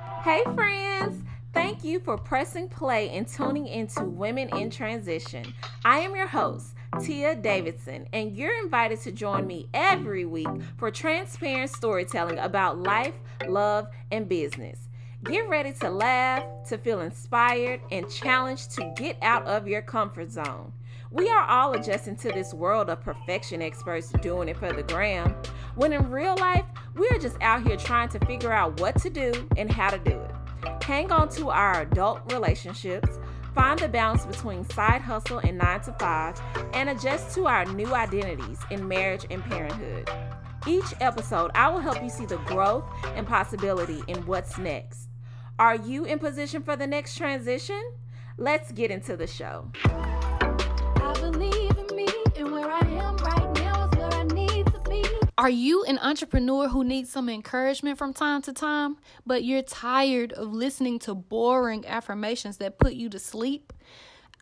Hey, friends! Thank you for pressing play and tuning into Women in Transition. I am your host, Tia Davidson, and you're invited to join me every week for transparent storytelling about life, love, and business. Get ready to laugh, to feel inspired, and challenged to get out of your comfort zone. We are all adjusting to this world of perfection experts doing it for the gram, when in real life, we are just out here trying to figure out what to do and how to do it. Hang on to our adult relationships, find the balance between side hustle and nine to five, and adjust to our new identities in marriage and parenthood. Each episode, I will help you see the growth and possibility in what's next. Are you in position for the next transition? Let's get into the show. Are you an entrepreneur who needs some encouragement from time to time, but you're tired of listening to boring affirmations that put you to sleep?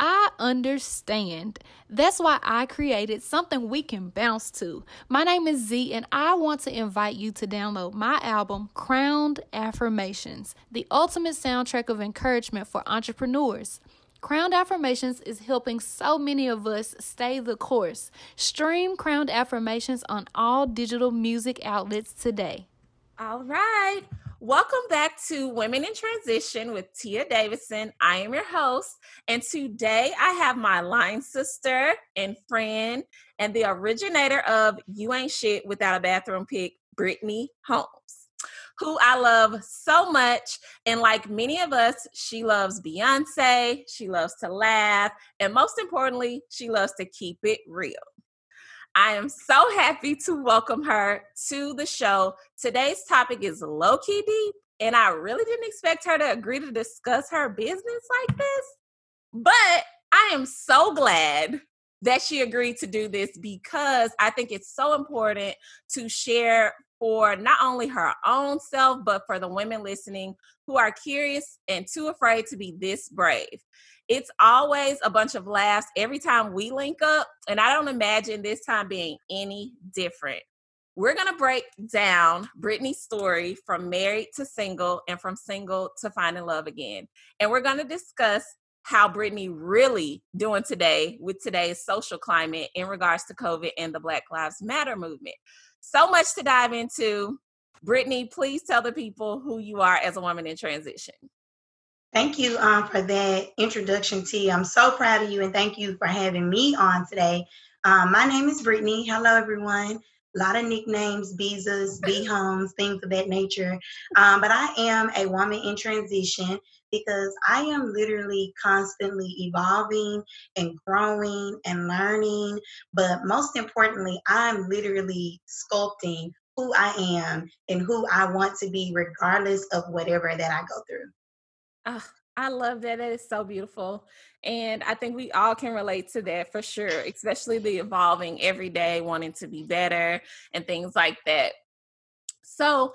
I understand. That's why I created something we can bounce to. My name is Z, and I want to invite you to download my album, Crowned Affirmations, the ultimate soundtrack of encouragement for entrepreneurs. Crowned Affirmations is helping so many of us stay the course. Stream Crowned Affirmations on all digital music outlets today. All right. Welcome back to Women in Transition with Tia Davidson. I am your host, and today I have my line sister and friend and the originator of You Ain't Shit Without a Bathroom Pick, Brittany Holmes, who I love so much. And like many of us, she loves Beyonce, she loves to laugh, and most importantly, she loves to keep it real. I am so happy to welcome her to the show. Today's topic is low key deep, and I really didn't expect her to agree to discuss her business like this. But I am so glad that she agreed to do this because I think it's so important to share for not only her own self, but for the women listening who are curious and too afraid to be this brave. It's always a bunch of laughs every time we link up, and I don't imagine this time being any different. We're to break down Brittany's story from married to single and from single to finding love again. And we're to discuss how Brittany really doing today with today's social climate in regards to COVID and the Black Lives Matter movement. So much to dive into. Brittany, please tell the people who you are as a woman in transition. Thank you um, for that introduction, T. I'm so proud of you and thank you for having me on today. Um, my name is Brittany. Hello, everyone. A lot of nicknames, Beezas, B Holmes, things of that nature. Um, but I am a woman in transition because I am literally constantly evolving and growing and learning. But most importantly, I'm literally sculpting who I am and who I want to be, regardless of whatever that I go through. Oh, I love that. That is so beautiful. And I think we all can relate to that for sure, especially the evolving every day, wanting to be better and things like that. So,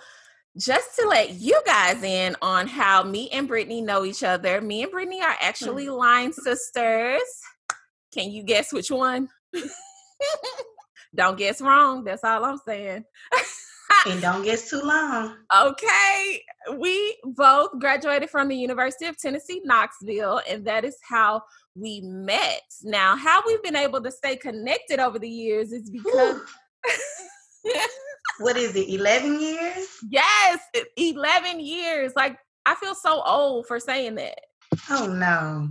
just to let you guys in on how me and Brittany know each other, me and Brittany are hmm. actually line sisters. Can you guess which one? Don't guess wrong. That's all I'm saying. and don't get too long. Okay. We both graduated from the University of Tennessee, Knoxville, and that is how we met. Now, how we've been able to stay connected over the years is because. what is it, 11 years? Yes, 11 years. Like, I feel so old for saying that. Oh, no.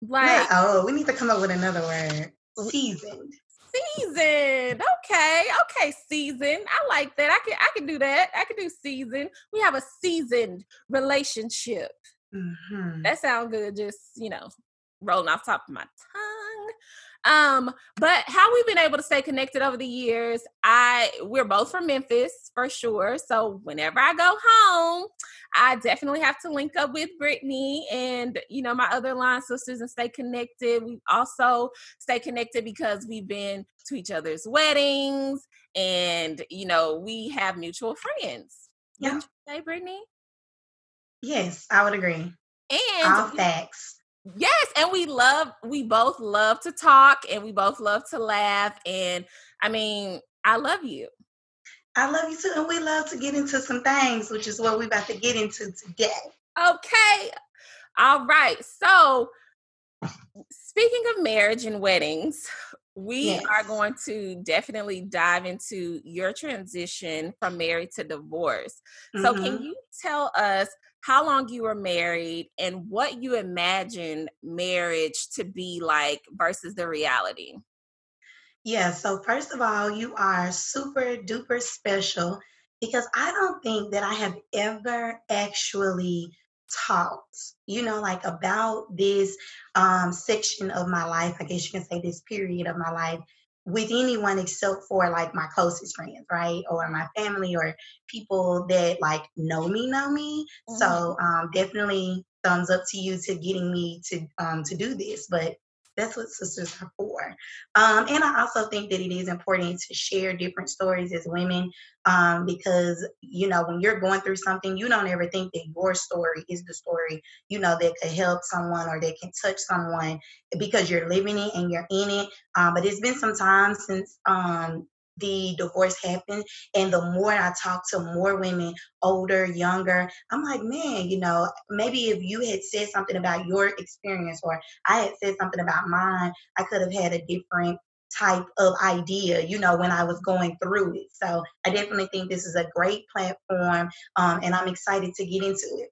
Like, oh, we need to come up with another word. Seasoned season. Okay, okay, season. I like that. I can I can do that. I can do season. We have a seasoned relationship. Mm-hmm. That sounds good. Just you know, rolling off top of my tongue. Um, but how we've been able to stay connected over the years, I we're both from Memphis for sure. So whenever I go home, I definitely have to link up with Brittany and you know my other line sisters and stay connected. We also stay connected because we've been to each other's weddings and you know we have mutual friends. Yeah. say, Brittany? Yes, I would agree. And all facts. Yes, and we love we both love to talk and we both love to laugh and I mean, I love you. I love you too. And we love to get into some things, which is what we're about to get into today. Okay. All right. So, speaking of marriage and weddings, we yes. are going to definitely dive into your transition from married to divorce. Mm-hmm. So, can mm-hmm. you tell us how long you were married and what you imagine marriage to be like versus the reality? Yeah, so first of all, you are super duper special because I don't think that I have ever actually talked, you know, like about this um, section of my life. I guess you can say this period of my life with anyone except for like my closest friends, right? Or my family or people that like know me, know me. Mm-hmm. So um, definitely thumbs up to you to getting me to um, to do this. But that's what sisters are for. Um, and I also think that it is important to share different stories as women um, because, you know, when you're going through something, you don't ever think that your story is the story, you know, that could help someone or that can touch someone because you're living it and you're in it. Um, but it's been some time since um, the divorce happened and the more i talk to more women older younger i'm like man you know maybe if you had said something about your experience or i had said something about mine i could have had a different type of idea, you know, when I was going through it. So I definitely think this is a great platform, um, and I'm excited to get into it.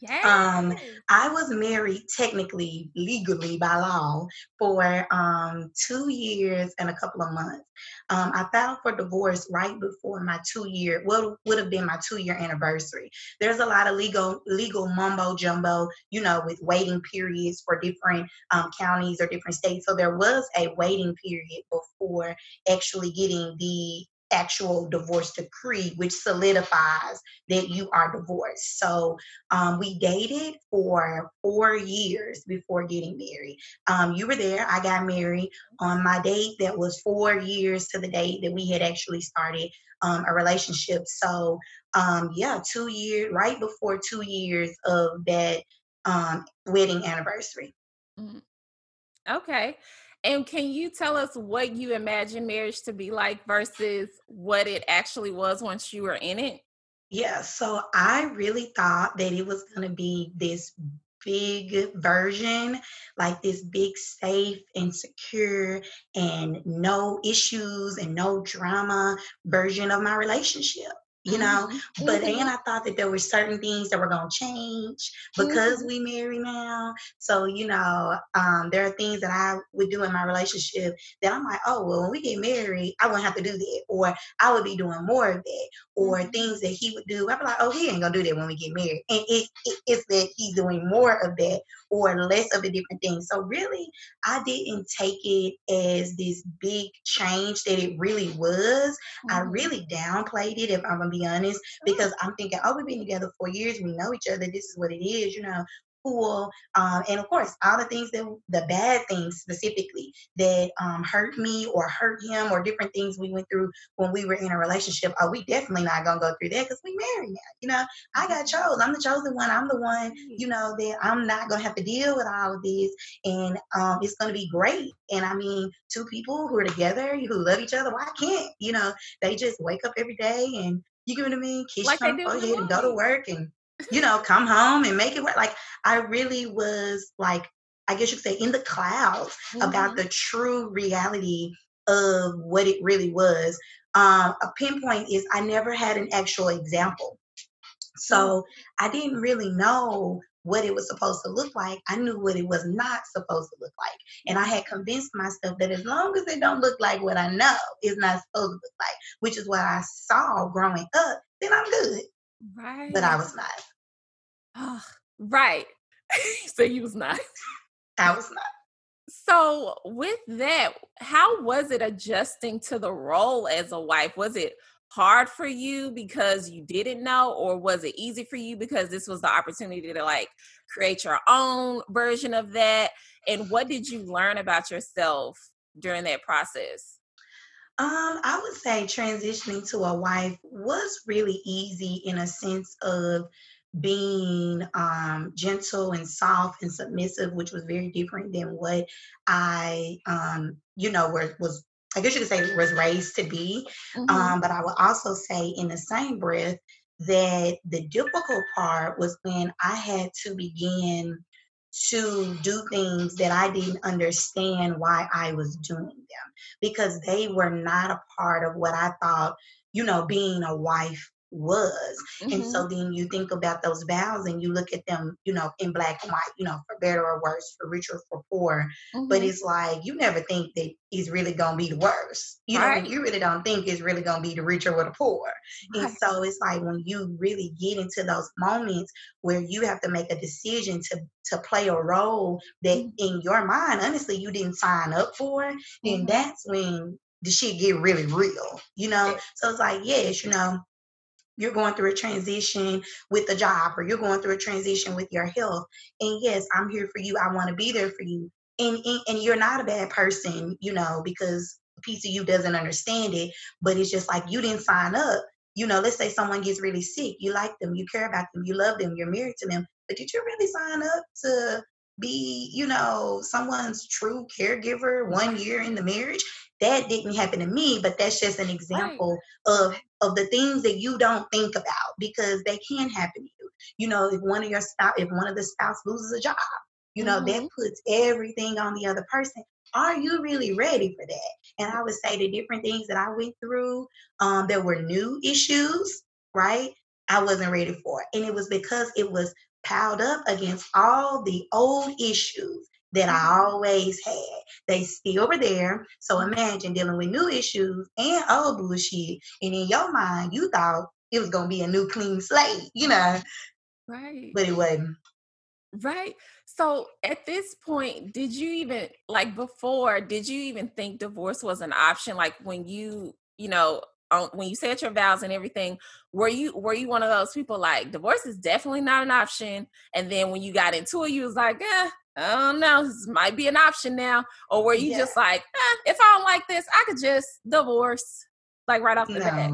Yes. Um, I was married technically, legally by law, for um, two years and a couple of months. Um, I filed for divorce right before my two year, what would have been my two year anniversary. There's a lot of legal legal mumbo jumbo, you know, with waiting periods for different um, counties or different states. So there was a waiting period before actually getting the actual divorce decree, which solidifies that you are divorced. So um, we dated for four years before getting married. Um, you were there. I got married on my date that was four years to the date that we had actually started um, a relationship. So um, yeah, two years, right before two years of that um, wedding anniversary. Mm-hmm. Okay. And can you tell us what you imagine marriage to be like versus what it actually was once you were in it? Yeah, so I really thought that it was going to be this big version, like this big, safe and secure and no issues and no drama version of my relationship you know mm-hmm. but then i thought that there were certain things that were going to change because mm-hmm. we marry now so you know um, there are things that i would do in my relationship that i'm like oh well when we get married i won't have to do that or i would be doing more of that or mm-hmm. things that he would do i'd be like oh he ain't gonna do that when we get married and it, it, it's that he's doing more of that or less of a different thing so really i didn't take it as this big change that it really was i mm-hmm. really downplayed it if i'm be honest, because I'm thinking, oh, we've been together for years. We know each other. This is what it is, you know cool. Um, and of course, all the things that the bad things specifically that um, hurt me or hurt him or different things we went through when we were in a relationship. Are we definitely not gonna go through that because we married now. You know, I got mm-hmm. chose. I'm the chosen one. I'm the one. You know that I'm not gonna have to deal with all of this, and um, it's gonna be great. And I mean, two people who are together who love each other. Why can't you know? They just wake up every day and you get what I mean? Kiss like come ahead and go to work and you know, come home and make it work. Like I really was like, I guess you could say in the clouds mm-hmm. about the true reality of what it really was. Um, a pinpoint is I never had an actual example. So I didn't really know what it was supposed to look like. I knew what it was not supposed to look like. And I had convinced myself that as long as it don't look like what I know it's not supposed to look like, which is what I saw growing up, then I'm good. Right. But I was not. Oh, right. so you was not. I was not. So with that, how was it adjusting to the role as a wife? Was it hard for you because you didn't know or was it easy for you because this was the opportunity to like create your own version of that? And what did you learn about yourself during that process? Um, I would say transitioning to a wife was really easy in a sense of being um, gentle and soft and submissive, which was very different than what I, um, you know, were, was I guess you could say was raised to be. Mm-hmm. Um, but I would also say in the same breath that the difficult part was when I had to begin to do things that I didn't understand why I was doing them because they were not a part of what I thought, you know, being a wife was. Mm-hmm. And so then you think about those vows and you look at them, you know, in black and white, you know, for better or worse, for richer or for poor. Mm-hmm. But it's like you never think that it's really gonna be the worst. You right. know, you really don't think it's really gonna be the richer or the poor. Right. And so it's like when you really get into those moments where you have to make a decision to to play a role that mm-hmm. in your mind, honestly, you didn't sign up for, and mm-hmm. that's when the shit get really real, you know? So it's like, yes, you know, you're going through a transition with a job or you're going through a transition with your health and yes i'm here for you i want to be there for you and, and, and you're not a bad person you know because a piece of you doesn't understand it but it's just like you didn't sign up you know let's say someone gets really sick you like them you care about them you love them you're married to them but did you really sign up to be you know someone's true caregiver one year in the marriage that didn't happen to me but that's just an example right. of of the things that you don't think about because they can happen to you you know if one of your spouse if one of the spouse loses a job you know mm-hmm. that puts everything on the other person are you really ready for that and i would say the different things that i went through um there were new issues right i wasn't ready for It. and it was because it was piled up against all the old issues that I always had. They still were there. So imagine dealing with new issues and old bullshit. And in your mind, you thought it was gonna be a new clean slate, you know. Right. But it wasn't. Right. So at this point, did you even like before, did you even think divorce was an option? Like when you, you know, when you said your vows and everything, were you were you one of those people like divorce is definitely not an option? And then when you got into it, you was like, eh, I don't know, this might be an option now. Or were you yeah. just like, eh, if I don't like this, I could just divorce, like right off the no. bat?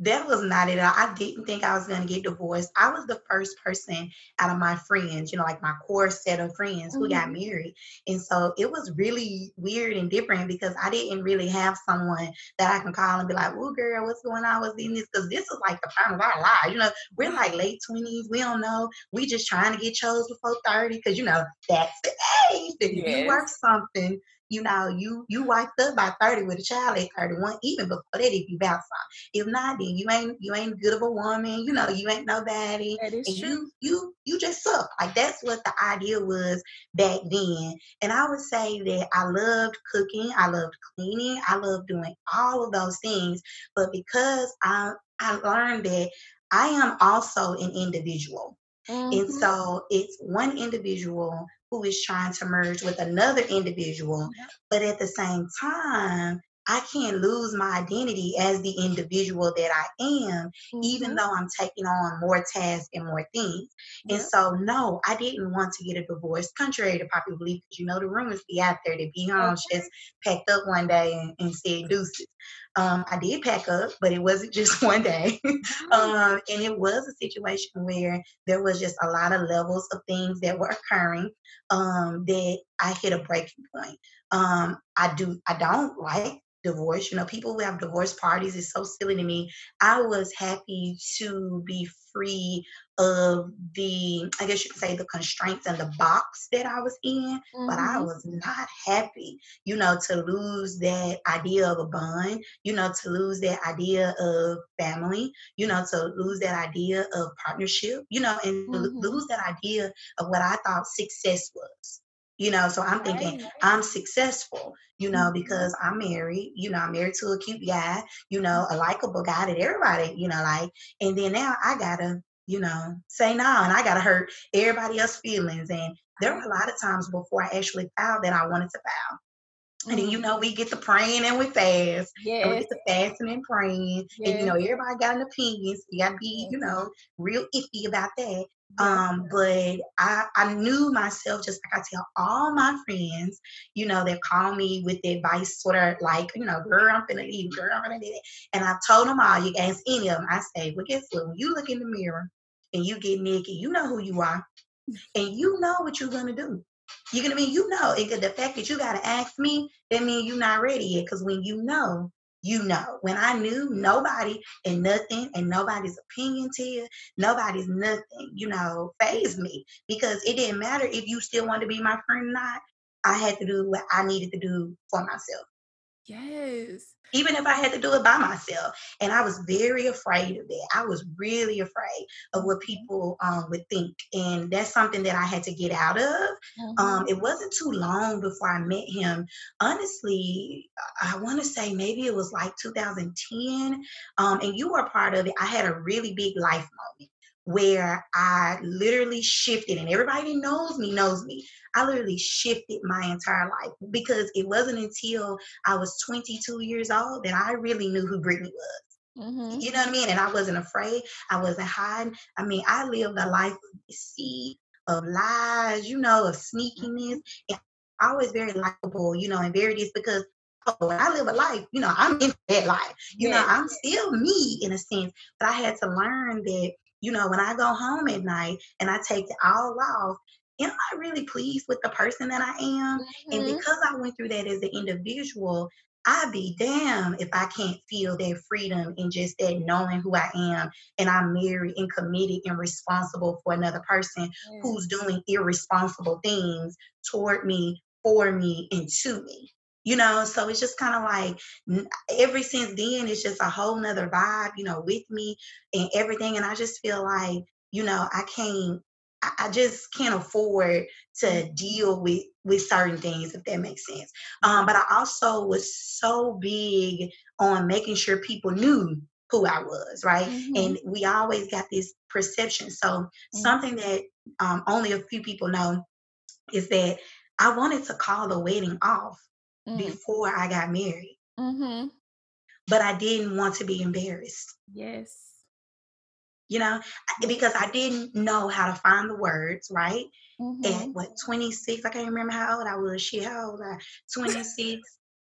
That was not it. I didn't think I was going to get divorced. I was the first person out of my friends, you know, like my core set of friends mm-hmm. who got mm-hmm. married. And so it was really weird and different because I didn't really have someone that I can call and be like, "Oh, girl, what's going on? What's in this?" Because this is like the time of our lives. You know, we're like late twenties. We don't know. We just trying to get chose before thirty because you know that's the age that yes. you work something you know, you you wiped up by 30 with a child at 31, even before that if you bounce off. If not, then you ain't you ain't good of a woman, you know, you ain't nobody. That is and true. you you you just suck. Like that's what the idea was back then. And I would say that I loved cooking, I loved cleaning, I loved doing all of those things. But because I I learned that I am also an individual. Mm-hmm. And so it's one individual who is trying to merge with another individual. But at the same time, I can't lose my identity as the individual that I am, mm-hmm. even though I'm taking on more tasks and more things. And so, no, I didn't want to get a divorce, contrary to popular belief, because you know the rumors be out there that Beyonce okay. just packed up one day and, and said deuces. Um, I did pack up, but it wasn't just one day. um, and it was a situation where there was just a lot of levels of things that were occurring um, that I hit a breaking point. Um, I do, I don't like divorce. You know, people who have divorce parties is so silly to me. I was happy to be free of the, I guess you could say, the constraints and the box that I was in, mm-hmm. but I mm-hmm. was not happy, you know, to lose that idea of a bond, you know, to lose that idea of family, you know, to lose that idea of partnership, you know, and mm-hmm. lose that idea of what I thought success was you know so i'm thinking right. i'm successful you know mm-hmm. because i'm married you know i'm married to a cute guy you know a likable guy that everybody you know like and then now i gotta you know say no and i gotta hurt everybody else's feelings and there were a lot of times before i actually filed that i wanted to file and then you mm-hmm. know we get to praying and we fast. Yeah. we get to fasting and praying. Yes. And you know, everybody got an opinion. So you gotta be, you know, real iffy about that. Um, but I, I knew myself just like I tell all my friends, you know, they call me with the advice, sort of like, you know, girl, I'm gonna leave, girl, I'm gonna do it. And I told them all, you ask any of them, I say, well, guess what? When you look in the mirror and you get naked, you know who you are, and you know what you're gonna do. You get what I mean? You know, and the fact that you gotta ask me, that means you're not ready yet. Because when you know, you know. When I knew nobody and nothing and nobody's opinion to you, nobody's nothing, you know, phased me because it didn't matter if you still wanted to be my friend or not. I had to do what I needed to do for myself. Yes. Even if I had to do it by myself. And I was very afraid of it. I was really afraid of what people um, would think. And that's something that I had to get out of. Um, mm-hmm. Um, it wasn't too long before I met him. Honestly, I want to say maybe it was like 2010. Um, and you were part of it. I had a really big life moment where I literally shifted, and everybody knows me knows me. I literally shifted my entire life because it wasn't until I was 22 years old that I really knew who Brittany was. Mm-hmm. You know what I mean? And I wasn't afraid. I wasn't hiding. I mean, I lived a life of deceit, of lies, you know, of sneakiness. And I was very likable, you know, and very this because oh, I live a life, you know, I'm in that life. You yeah. know, I'm still me in a sense. But I had to learn that you know, when I go home at night and I take it all off, am I really pleased with the person that I am? Mm-hmm. And because I went through that as an individual, I'd be damn if I can't feel that freedom and just that knowing who I am and I'm married and committed and responsible for another person mm. who's doing irresponsible things toward me, for me, and to me you know so it's just kind of like ever since then it's just a whole nother vibe you know with me and everything and i just feel like you know i can't I just can't afford to deal with with certain things, if that makes sense. Um, but I also was so big on making sure people knew who I was, right? Mm-hmm. And we always got this perception. So mm-hmm. something that um, only a few people know is that I wanted to call the wedding off mm. before I got married. Mm-hmm. But I didn't want to be embarrassed. Yes. You know, because I didn't know how to find the words, right? Mm-hmm. At what, 26, I can't remember how old I was. She, how old I 26,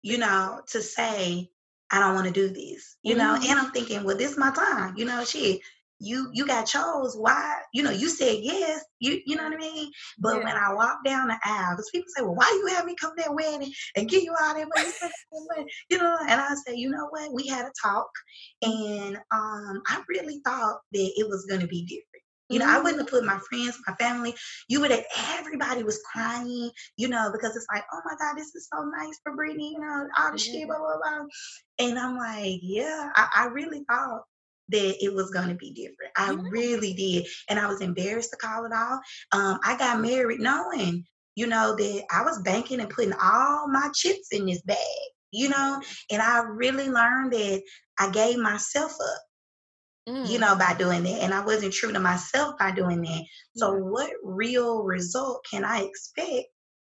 you know, to say, I don't want to do this, you mm-hmm. know, and I'm thinking, well, this is my time, you know, shit you you got chose why you know you said yes you you know what i mean but yeah. when i walk down the aisle because people say well why you have me come to that wedding and give you all that money you know and i say you know what we had a talk and um i really thought that it was going to be different you know, I wouldn't have put my friends, my family. You would have. Everybody was crying. You know, because it's like, oh my God, this is so nice for Brittany. You know, all the yeah. shit, blah blah blah. And I'm like, yeah, I, I really thought that it was going to be different. I yeah. really did. And I was embarrassed to call it all. Um, I got married knowing, you know, that I was banking and putting all my chips in this bag, you know, and I really learned that I gave myself up. Mm. You know, by doing that. And I wasn't true to myself by doing that. So, what real result can I expect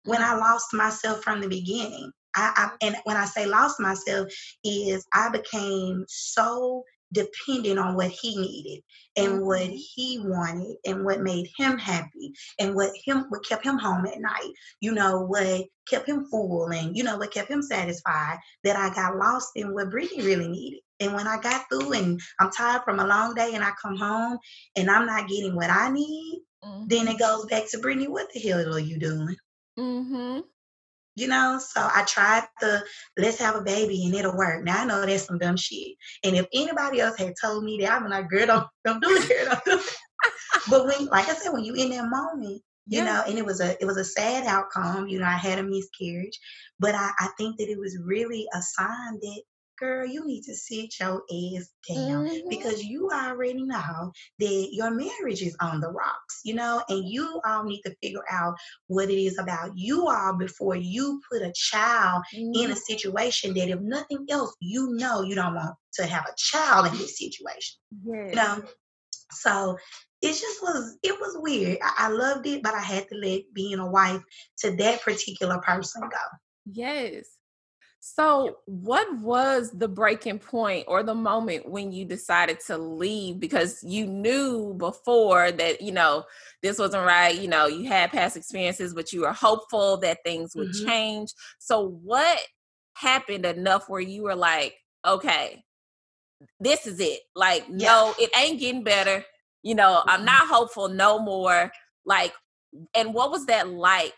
when I mm. lost myself from the beginning? I, I, and when I say lost myself is I became so depending on what he needed and what mm-hmm. he wanted and what made him happy and what him what kept him home at night you know what kept him full and you know what kept him satisfied that i got lost in what brittany really needed and when i got through and i'm tired from a long day and i come home and i'm not getting what i need mm-hmm. then it goes back to brittany what the hell are you doing mm-hmm you know? So i tried the let's have a baby and it'll work. Now i know that's some dumb shit. And if anybody else had told me that i'm like girl don't, don't do it girl do it. But when like i said when you in that moment you yeah. know and it was a it was a sad outcome you know i had a miscarriage but I, I think that it was really a sign that girl, you need to sit your ass down mm-hmm. because you already know that your marriage is on the rocks, you know, and you all need to figure out what it is about you all before you put a child mm-hmm. in a mm-hmm. situation that, if nothing else, you know you don't want to have a child in this situation. Yes. You know, so it just was it was weird. I, I loved it, but I had to let being a wife to that particular person go. Yes. So, what was the breaking point or the moment when you decided to leave because you knew before that, you know, this wasn't right? You know, you had past experiences, but you were hopeful that things would mm-hmm. change. So, what happened enough where you were like, okay, this is it? Like, yeah. no, it ain't getting better. You know, mm-hmm. I'm not hopeful no more. Like, and what was that like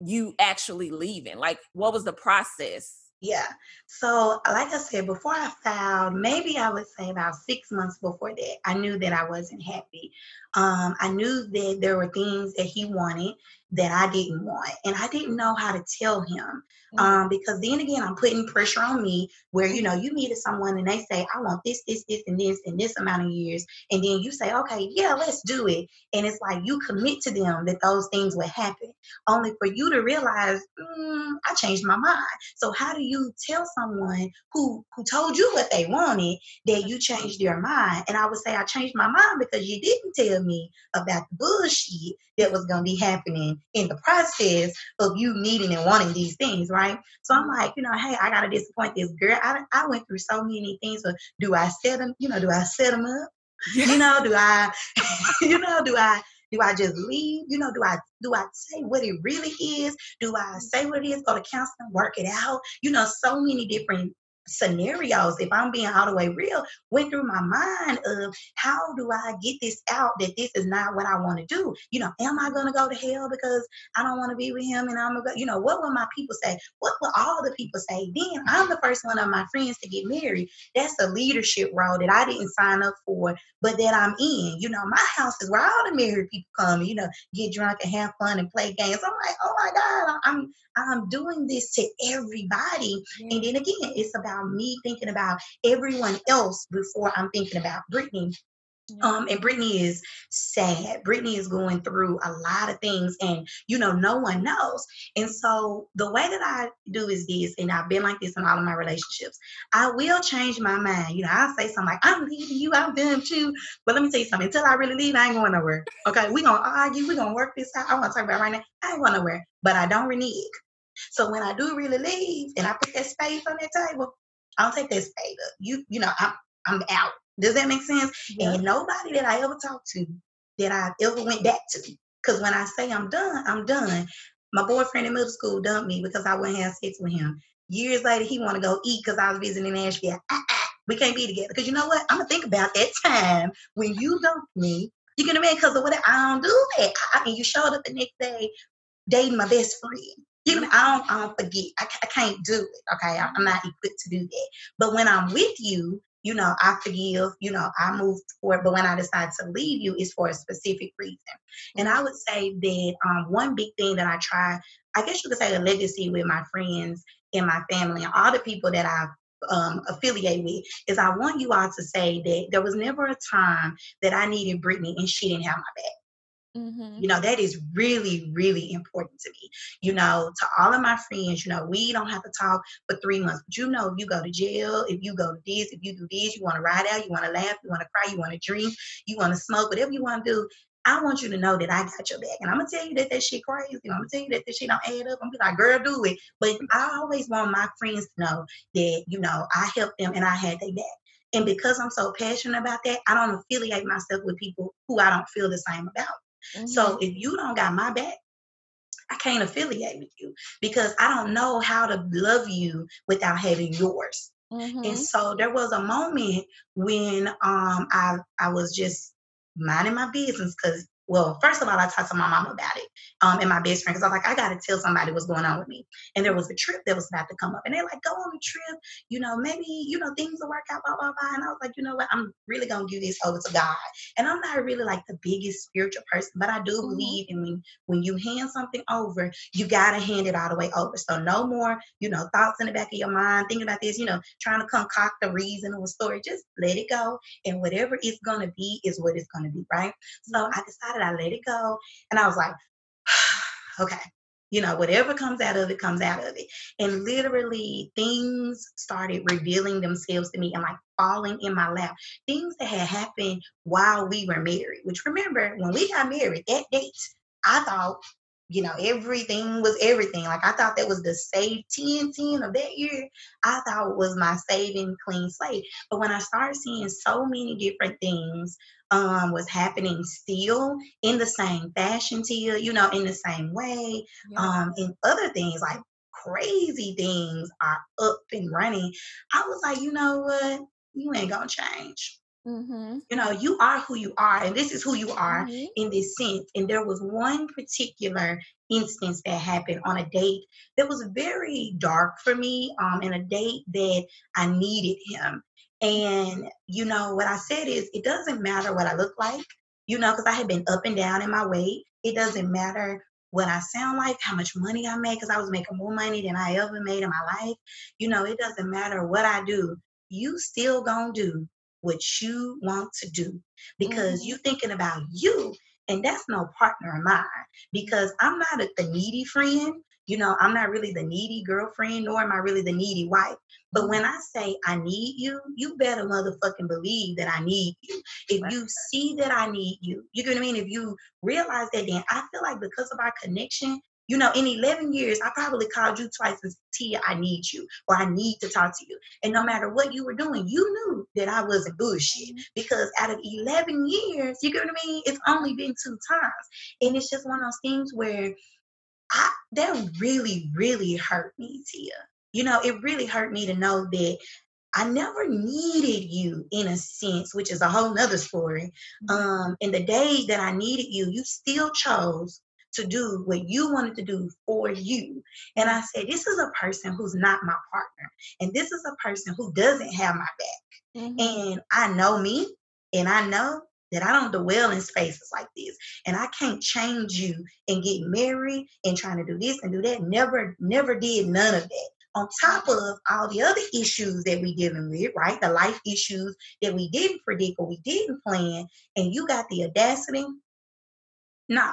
you actually leaving? Like, what was the process? Yeah. So, like I said, before I filed, maybe I would say about six months before that, I knew that I wasn't happy. Um, I knew that there were things that he wanted that I didn't want, and I didn't know how to tell him. Mm-hmm. Um, because then again, I'm putting pressure on me where you know you meet someone and they say, I want this, this, this, and this in this amount of years, and then you say, Okay, yeah, let's do it. And it's like you commit to them that those things will happen, only for you to realize, mm, I changed my mind. So how do you tell someone who who told you what they wanted that you changed your mind? And I would say I changed my mind because you didn't tell me about the bullshit that was gonna be happening in the process of you needing and wanting these things, right? So I'm like, you know, hey, I gotta disappoint this girl. I, I went through so many things. So do I set them, you know, do I set them up? Yes. You know, do I, you know, do I do I just leave? You know, do I do I say what it really is? Do I mm. say what it is? Go to counseling, work it out? You know, so many different scenarios, if I'm being all the way real, went through my mind of how do I get this out that this is not what I want to do? You know, am I gonna go to hell because I don't want to be with him and I'm gonna go, you know, what will my people say? What will all the people say? Then I'm the first one of my friends to get married. That's a leadership role that I didn't sign up for, but that I'm in. You know, my house is where all the married people come, you know, get drunk and have fun and play games. I'm like, oh my God, I'm I'm doing this to everybody. And then again, it's about me thinking about everyone else before I'm thinking about Brittany. Um, and Brittany is sad. Brittany is going through a lot of things, and you know, no one knows. And so, the way that I do is this, and I've been like this in all of my relationships. I will change my mind. You know, I'll say something like, "I'm leaving you. I'm done too." But let me tell you something. Until I really leave, I ain't going nowhere. Okay, we're gonna argue. we're gonna work this out. I want to talk about right now. I ain't going nowhere. But I don't renege. So when I do really leave and I put that space on that table, I don't take that spade up. You, you know, I'm I'm out. Does that make sense? Yeah. And nobody that I ever talked to that I ever went back to. Because when I say I'm done, I'm done. My boyfriend in middle school dumped me because I wouldn't have sex with him. Years later, he want to go eat because I was visiting Nashville. Ah, ah, we can't be together. Because you know what? I'm gonna think about that time when you dumped me. You get me? Because of what I don't do that. I, mean, you showed up the next day dating my best friend. I don't, I don't forget. I, I can't do it. Okay, I'm not equipped to do that. But when I'm with you, you know, I forgive. You know, I move forward. But when I decide to leave you, it's for a specific reason. And I would say that um, one big thing that I try, I guess you could say, a legacy with my friends and my family and all the people that I've um, affiliate with is I want you all to say that there was never a time that I needed Brittany and she didn't have my back. Mm-hmm. You know, that is really, really important to me. You know, to all of my friends, you know, we don't have to talk for three months, but you know, if you go to jail, if you go to this, if you do this, you want to ride out, you want to laugh, you want to cry, you want to drink, you want to smoke, whatever you want to do. I want you to know that I got your back. And I'm gonna tell you that that shit crazy. I'm gonna tell you that this shit don't add up. I'm gonna be like, girl, do it. But I always want my friends to know that, you know, I helped them and I had their back. And because I'm so passionate about that, I don't affiliate myself with people who I don't feel the same about. Mm-hmm. So if you don't got my back, I can't affiliate with you because I don't know how to love you without having yours. Mm-hmm. And so there was a moment when um I I was just minding my business because well, first of all, I talked to my mom about it um, and my best friend because I was like, I got to tell somebody what's going on with me. And there was a trip that was about to come up. And they're like, go on the trip. You know, maybe, you know, things will work out, blah, blah, blah. And I was like, you know what? I'm really going to give this over to God. And I'm not really like the biggest spiritual person, but I do mm-hmm. believe in when, when you hand something over, you got to hand it all the way over. So no more, you know, thoughts in the back of your mind, thinking about this, you know, trying to concoct a reason or a story. Just let it go. And whatever it's going to be is what it's going to be, right? So I decided I let it go. And I was like, okay, you know, whatever comes out of it comes out of it. And literally things started revealing themselves to me and like falling in my lap. Things that had happened while we were married, which remember when we got married, that date, I thought you know, everything was everything. Like I thought that was the save 10 10 of that year. I thought it was my saving clean slate. But when I started seeing so many different things um was happening still in the same fashion Tia, you know, in the same way. Yeah. Um, and other things like crazy things are up and running. I was like, you know what? You ain't gonna change. Mm-hmm. You know, you are who you are, and this is who you are mm-hmm. in this sense. And there was one particular instance that happened on a date that was very dark for me, um, and a date that I needed him. And you know, what I said is, it doesn't matter what I look like, you know, because I had been up and down in my weight. It doesn't matter what I sound like, how much money I make, because I was making more money than I ever made in my life. You know, it doesn't matter what I do. You still gonna do what you want to do because mm-hmm. you thinking about you and that's no partner of mine because i'm not a, the needy friend you know i'm not really the needy girlfriend nor am i really the needy wife. But when i say i need you you better motherfucking believe that i need you. If you see that i need you you know what i mean? If you realize that then i feel like because of our connection you know, in 11 years, I probably called you twice and said, Tia, I need you, or I need to talk to you. And no matter what you were doing, you knew that I wasn't bullshit mm-hmm. because out of 11 years, you get what I mean? It's only been two times. And it's just one of those things where I, that really, really hurt me, Tia. You know, it really hurt me to know that I never needed you in a sense, which is a whole nother story. Mm-hmm. Um, in the day that I needed you, you still chose to do what you wanted to do for you. And I said, This is a person who's not my partner. And this is a person who doesn't have my back. Mm-hmm. And I know me, and I know that I don't dwell in spaces like this. And I can't change you and get married and trying to do this and do that. Never, never did none of that. On top of all the other issues that we dealing with, right? The life issues that we didn't predict or we didn't plan, and you got the audacity. No,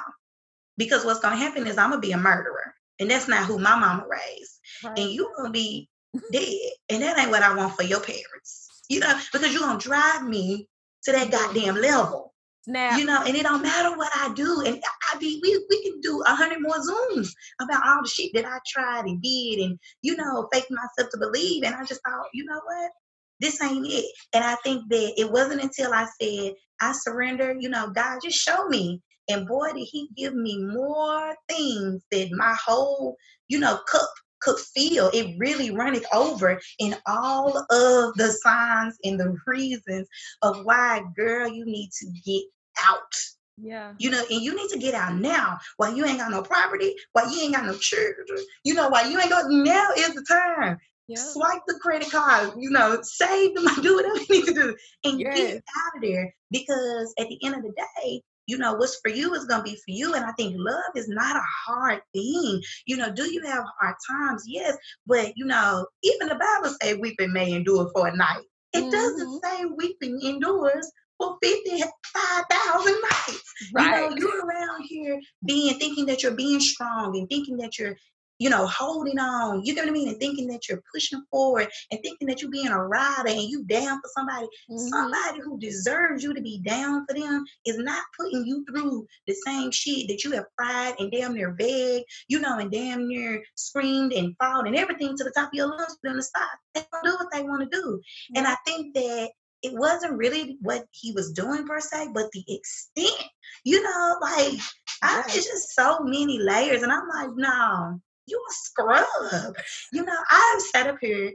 because what's gonna happen is I'm gonna be a murderer. And that's not who my mama raised. Right. And you're gonna be dead. And that ain't what I want for your parents. You know, because you're gonna drive me to that goddamn level. Now, you know, and it don't matter what I do. And I be we, we can do a hundred more Zooms about all the shit that I tried and did and you know, fake myself to believe. And I just thought, you know what? This ain't it. And I think that it wasn't until I said, I surrender, you know, God, just show me and boy, did he give me more things that my whole, you know, cup could feel. It really runneth over in all of the signs and the reasons of why, girl, you need to get out. Yeah. You know, and you need to get out now while you ain't got no property, while you ain't got no children. You know, while you ain't got now is the time. Yeah. Swipe the credit card, you know, save them, do whatever you need to do, and yes. get out of there. Because at the end of the day, you know what's for you is going to be for you and i think love is not a hard thing you know do you have hard times yes but you know even the bible say weeping may endure for a night it mm-hmm. doesn't say weeping endures for 55,000 nights. Right. You know, you're around here being thinking that you're being strong and thinking that you're you know, holding on, you know what I mean, and thinking that you're pushing forward and thinking that you're being a rider and you down for somebody, mm-hmm. somebody who deserves you to be down for them is not putting you through the same shit that you have cried and damn near begged, you know, and damn near screamed and fought and everything to the top of your lungs for them to stop. They don't do what they want to do. Mm-hmm. And I think that it wasn't really what he was doing per se, but the extent, you know, like I, it's just so many layers. And I'm like, no, you a scrub. You know, I've sat up here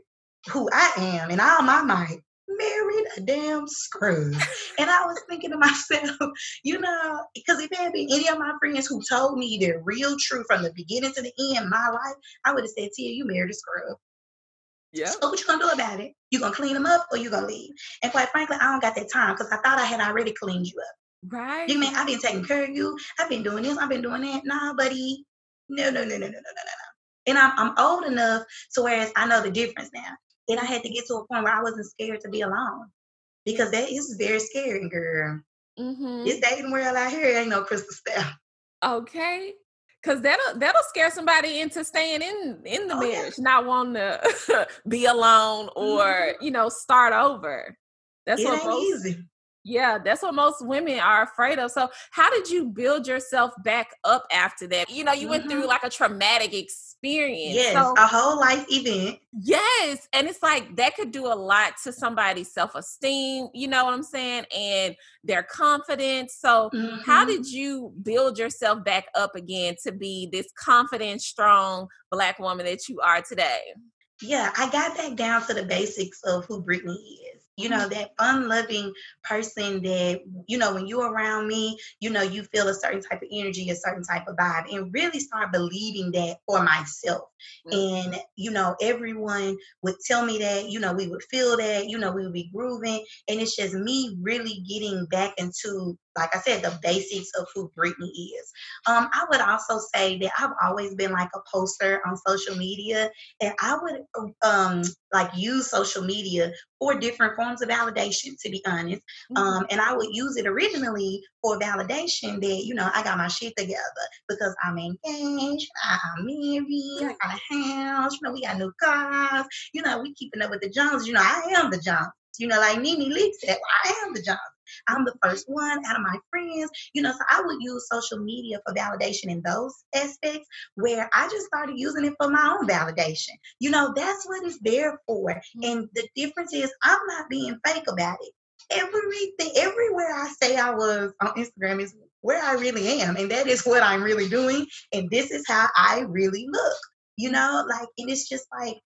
who I am and all my might married a damn scrub. and I was thinking to myself, you know, because if there had been any of my friends who told me the real truth from the beginning to the end of my life, I would have said, Tia, you married a scrub. Yeah. So what you gonna do about it? You gonna clean them up or you gonna leave? And quite frankly, I don't got that time because I thought I had already cleaned you up. Right. You mean I've been taking care of you? I've been doing this. I've been doing that. Nah, buddy. No, no, no, no, no, no, no, no. And I'm, I'm old enough to whereas I know the difference now. And I had to get to a point where I wasn't scared to be alone because that is very scary, girl. Mm-hmm. This dating world out here ain't no crystal style. Okay. Cause that'll that'll scare somebody into staying in in the oh, marriage, yeah. not wanting to be alone or mm-hmm. you know start over. That's it what most, easy. Yeah, that's what most women are afraid of. So, how did you build yourself back up after that? You know, you mm-hmm. went through mm-hmm. like a traumatic experience. Yes, so, a whole life event. Yes. And it's like that could do a lot to somebody's self esteem, you know what I'm saying? And their confidence. So, mm-hmm. how did you build yourself back up again to be this confident, strong Black woman that you are today? Yeah, I got back down to the basics of who Brittany is you know, that fun loving person that, you know, when you're around me, you know, you feel a certain type of energy, a certain type of vibe, and really start believing that for myself. Mm-hmm. And, you know, everyone would tell me that, you know, we would feel that, you know, we would be grooving. And it's just me really getting back into like I said, the basics of who Brittany is. Um, I would also say that I've always been like a poster on social media, and I would um, like use social media for different forms of validation, to be honest. Mm-hmm. Um, and I would use it originally for validation that, you know, I got my shit together because I'm engaged, I'm married, I got a house, you know, we got new cars, you know, we keeping up with the Joneses, you know, I am the Jones. You know, like NeNe Leakes said, well, I am the Jones. I'm the first one out of my friends. You know, so I would use social media for validation in those aspects where I just started using it for my own validation. You know, that's what it's there for. Mm-hmm. And the difference is I'm not being fake about it. Everything, everywhere I say I was on Instagram is where I really am. And that is what I'm really doing. And this is how I really look. You know, like, and it's just like,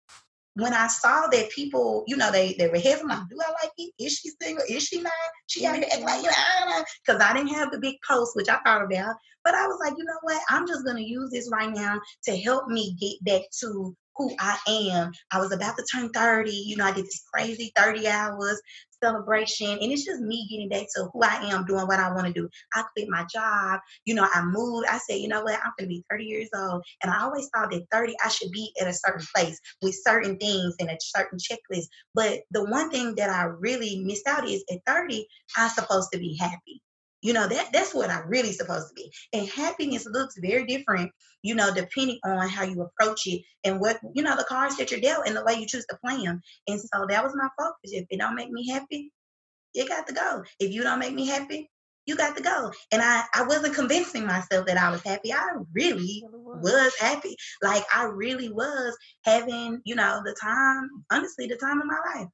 when I saw that people, you know, they they were hesitant, do I like it? Is she single? Is she not? She out here acting like, you know, because I didn't have the big post, which I thought about. But I was like, you know what? I'm just gonna use this right now to help me get back to who I am. I was about to turn 30. You know, I did this crazy 30 hours celebration. And it's just me getting back to who I am, doing what I want to do. I quit my job. You know, I moved. I said, you know what? I'm going to be 30 years old. And I always thought that 30, I should be at a certain place with certain things and a certain checklist. But the one thing that I really missed out is at 30, I'm supposed to be happy. You know, that that's what I'm really supposed to be. And happiness looks very different, you know, depending on how you approach it and what, you know, the cards that you're dealt and the way you choose to play them. And so that was my focus. If it don't make me happy, it got to go. If you don't make me happy, you got to go. And I, I wasn't convincing myself that I was happy. I really was happy. Like I really was having, you know, the time, honestly, the time of my life.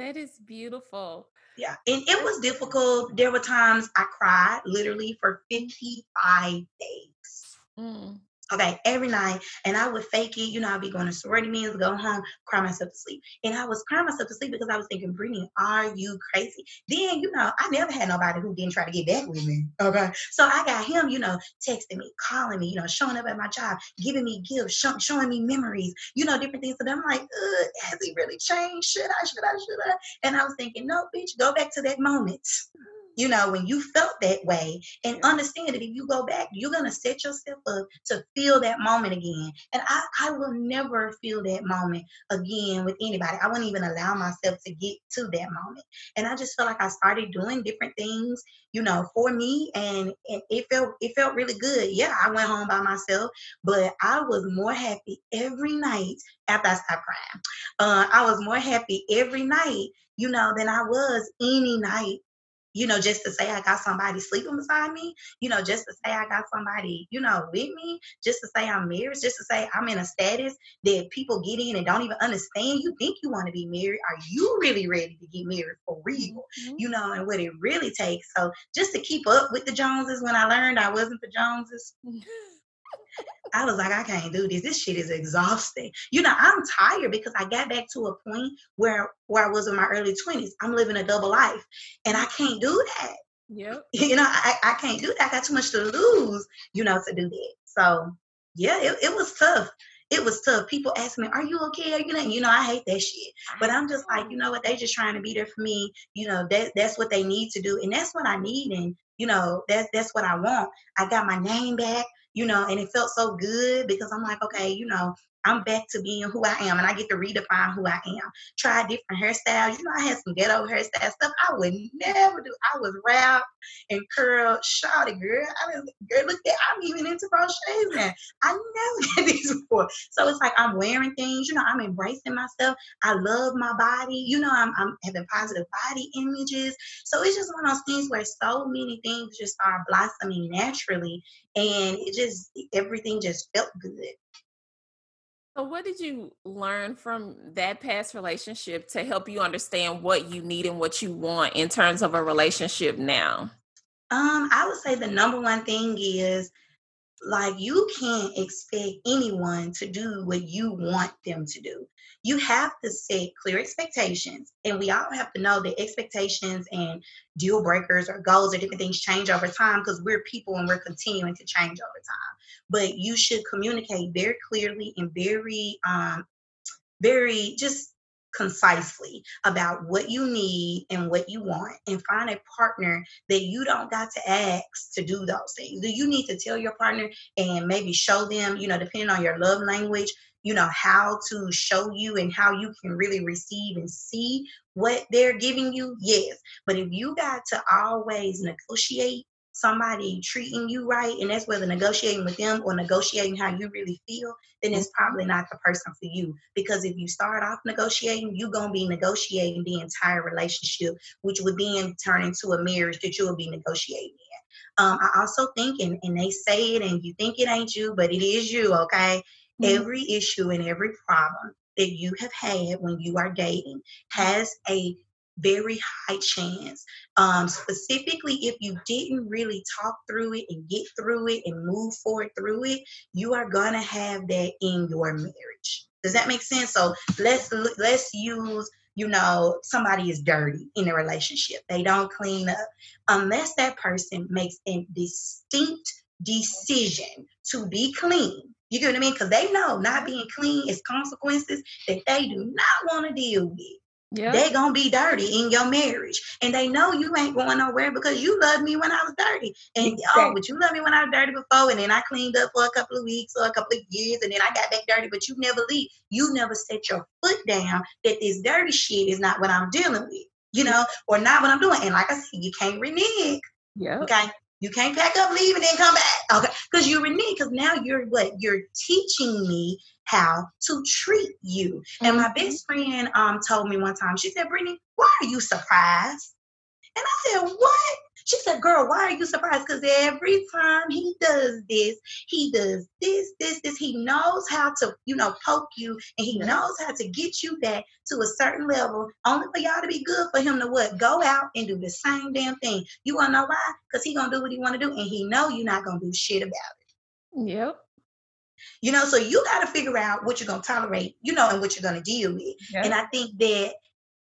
That is beautiful. Yeah. And it was difficult. There were times I cried literally for 55 days. Mm. Okay, every night. And I would fake it. You know, I'd be going to sorority meetings, go home, cry myself to sleep. And I was crying myself to sleep because I was thinking, Brittany, are you crazy? Then, you know, I never had nobody who didn't try to get back with me. Okay. So I got him, you know, texting me, calling me, you know, showing up at my job, giving me gifts, show, showing me memories, you know, different things. So I'm like, has he really changed? Should I, should I, should I? And I was thinking, no, bitch, go back to that moment you know, when you felt that way and understand that if you go back, you're going to set yourself up to feel that moment again. And I, I will never feel that moment again with anybody. I wouldn't even allow myself to get to that moment. And I just felt like I started doing different things, you know, for me and, and it felt it felt really good. Yeah, I went home by myself, but I was more happy every night after I stopped crying. Uh, I was more happy every night, you know, than I was any night you know, just to say I got somebody sleeping beside me, you know, just to say I got somebody, you know, with me, just to say I'm married, just to say I'm in a status that people get in and don't even understand. You think you want to be married. Are you really ready to get married for real? Mm-hmm. You know, and what it really takes. So just to keep up with the Joneses when I learned I wasn't the Joneses. I was like, I can't do this. This shit is exhausting. You know, I'm tired because I got back to a point where where I was in my early 20s. I'm living a double life. And I can't do that. Yep. You know, I, I can't do that. I got too much to lose, you know, to do that. So yeah, it, it was tough. It was tough. People ask me, Are you okay? Are you know, you know, I hate that shit. But I'm just like, you know what, they just trying to be there for me. You know, that that's what they need to do. And that's what I need. And, you know, that's that's what I want. I got my name back you know, and it felt so good because I'm like, okay, you know, I'm back to being who I am and I get to redefine who I am. Try different hairstyles. You know, I had some ghetto hairstyle stuff I would never do. I was wrapped and curled, shawty girl. I mean, girl, look at I'm even into crochets now. I never did these before. So it's like I'm wearing things, you know, I'm embracing myself. I love my body. You know, I'm, I'm having positive body images. So it's just one of those things where so many things just are blossoming naturally. And it just, everything just felt good. So, what did you learn from that past relationship to help you understand what you need and what you want in terms of a relationship now? Um, I would say the number one thing is like you can't expect anyone to do what you want them to do you have to set clear expectations and we all have to know that expectations and deal breakers or goals or different things change over time because we're people and we're continuing to change over time. But you should communicate very clearly and very um very just concisely about what you need and what you want and find a partner that you don't got to ask to do those things. Do you need to tell your partner and maybe show them, you know, depending on your love language, you know, how to show you and how you can really receive and see what they're giving you? Yes. But if you got to always negotiate somebody treating you right, and that's whether negotiating with them or negotiating how you really feel, then it's mm-hmm. probably not the person for you. Because if you start off negotiating, you're gonna be negotiating the entire relationship, which would then turn into a marriage that you'll be negotiating in. Um, I also think, and, and they say it, and you think it ain't you, but it is you, okay? Mm-hmm. Every issue and every problem that you have had when you are dating has a very high chance. Um, specifically, if you didn't really talk through it and get through it and move forward through it, you are gonna have that in your marriage. Does that make sense? So let's let's use you know somebody is dirty in a relationship. They don't clean up unless that person makes a distinct decision to be clean. You get what I mean? Because they know not being clean is consequences that they do not want to deal with. Yep. They're gonna be dirty in your marriage. And they know you ain't going nowhere because you loved me when I was dirty. And oh, exactly. oh, but you loved me when I was dirty before, and then I cleaned up for a couple of weeks or a couple of years, and then I got back dirty, but you never leave. You never set your foot down that this dirty shit is not what I'm dealing with, you know, or not what I'm doing. And like I said, you can't renege. Yeah. Okay. You can't pack up, leave, and then come back. Okay. Because you renege, because now you're what? You're teaching me how to treat you. Mm-hmm. And my mm-hmm. best friend um told me one time, she said, Brittany, why are you surprised? And I said, What? She said, Girl, why are you surprised? Because every time he does this, he does this, this, this. He knows how to, you know, poke you and he knows how to get you back to a certain level, only for y'all to be good for him to what? Go out and do the same damn thing. You wanna know why? Because he gonna do what he wanna do and he know you're not gonna do shit about it. Yep. You know, so you got to figure out what you're going to tolerate, you know, and what you're going to deal with. Yep. And I think that,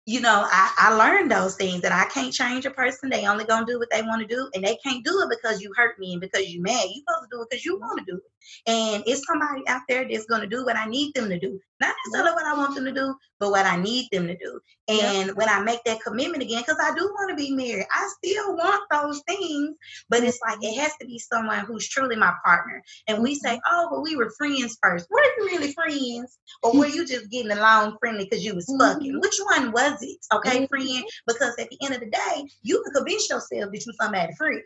you know, I, I learned those things that I can't change a person. They only to do what they want to do. And they can't do it because you hurt me and because you mad. You supposed to do it because you want to do it. And it's somebody out there that's going to do what I need them to do. Not necessarily what I want them to do, but what I need them to do. And yep. when I make that commitment again, because I do want to be married, I still want those things, but it's like it has to be someone who's truly my partner. And we say, mm-hmm. oh, but we were friends first. Were you really friends? Or were you just getting along friendly because you was fucking? Mm-hmm. Which one was it? Okay, mm-hmm. friend? Because at the end of the day, you can convince yourself that you somebody free.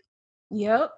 Yep.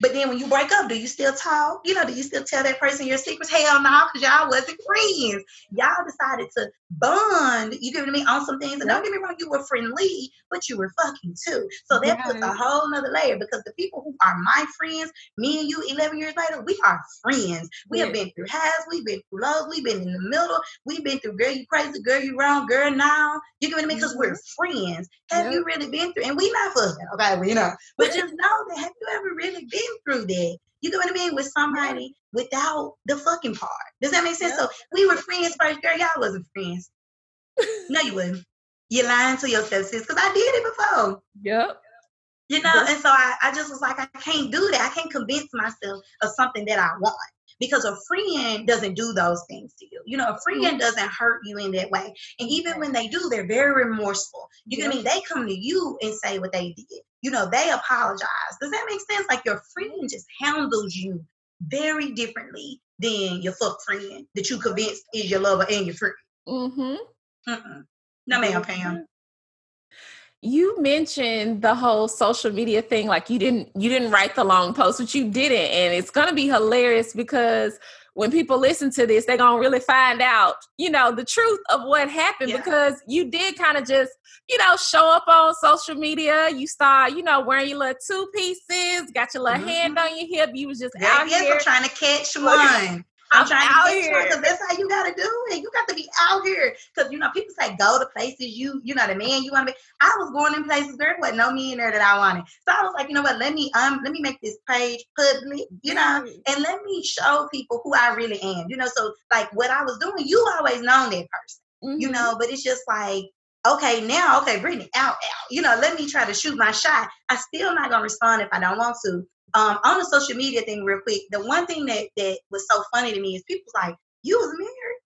But then when you break up, do you still talk? You know, do you still tell that person your secrets? Hell no, because y'all wasn't friends. Y'all decided to bond, you get what I mean, on some things. And don't get me wrong, you were friendly, but you were fucking too. So that yes. puts a whole nother layer because the people who are my friends, me and you 11 years later, we are friends. We have been through highs, we've been through lows, we've been in the middle, we've been through girl, you crazy, girl, you wrong, girl, now. You get what I mean? Because mm-hmm. we're friends. Have you really been through, and we not fucking, okay, we know. But just know that have you ever really been through that? You know what I mean? With somebody without the fucking part. Does that make sense? Yep. So we were friends first, girl. Y'all wasn't friends. no, you wouldn't. You're lying to yourself, sis, because I did it before. Yep. You know, and so I, I just was like, I can't do that. I can't convince myself of something that I want because a friend doesn't do those things to you. You know, a friend doesn't hurt you in that way. And even when they do, they're very remorseful. You yep. know what I mean? They come to you and say what they did. You know, they apologize. Does that make sense? Like your friend just handles you very differently than your fuck friend that you convinced is your lover and your friend. Mm-hmm. Mm-mm. No, ma'am, Pam. You mentioned the whole social media thing, like you didn't you didn't write the long post, but you didn't, and it's gonna be hilarious because when people listen to this, they're gonna really find out, you know, the truth of what happened yeah. because you did kind of just, you know, show up on social media. You start, you know, wearing your little two pieces, got your little mm-hmm. hand on your hip. You was just yeah, out here trying to catch one. I'm, I'm trying to get here because that's how you gotta do it. You got to be out here because you know people say go to places you you know the man you want to be. I was going in places there wasn't no me in there that I wanted, so I was like, you know what? Let me um let me make this page public, you know, and let me show people who I really am, you know. So like what I was doing, you always known that person, mm-hmm. you know, but it's just like okay, now, okay, Brittany, out, out. You know, let me try to shoot my shot. I still not gonna respond if I don't want to. Um, on the social media thing, real quick, the one thing that that was so funny to me is people's like, "You was married?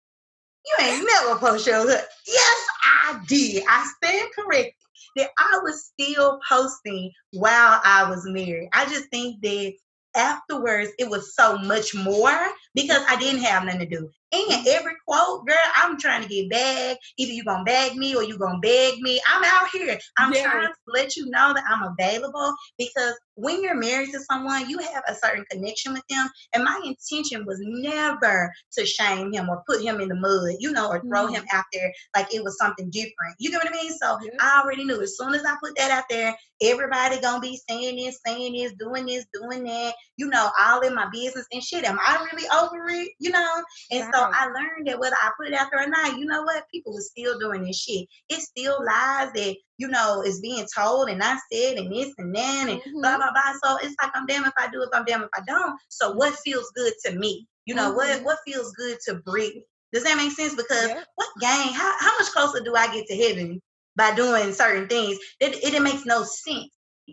You ain't never post your hood." Yes, I did. I stand corrected that I was still posting while I was married. I just think that afterwards it was so much more because I didn't have nothing to do. And every quote, girl, I'm trying to get back. Either you're gonna bag me or you're gonna beg me. I'm out here. I'm yes. trying to let you know that I'm available because when you're married to someone, you have a certain connection with them. And my intention was never to shame him or put him in the mud, you know, or throw mm him out there like it was something different. You get what I mean? So. I already knew as soon as I put that out there, everybody gonna be saying this, saying this, doing this, doing that, you know, all in my business and shit. Am I really over it? You know? And so I learned that whether I put it out there or not, you know what? People are still doing this shit. It's still lies that you know, is being told and I said and this and that and mm-hmm. blah blah blah. So it's like I'm damn if I do, if I'm damn if I don't. So what feels good to me? You know, mm-hmm. what what feels good to Brittany? Does that make sense? Because yeah. what gain? How how much closer do I get to heaven by doing certain things? It, it, it makes no sense.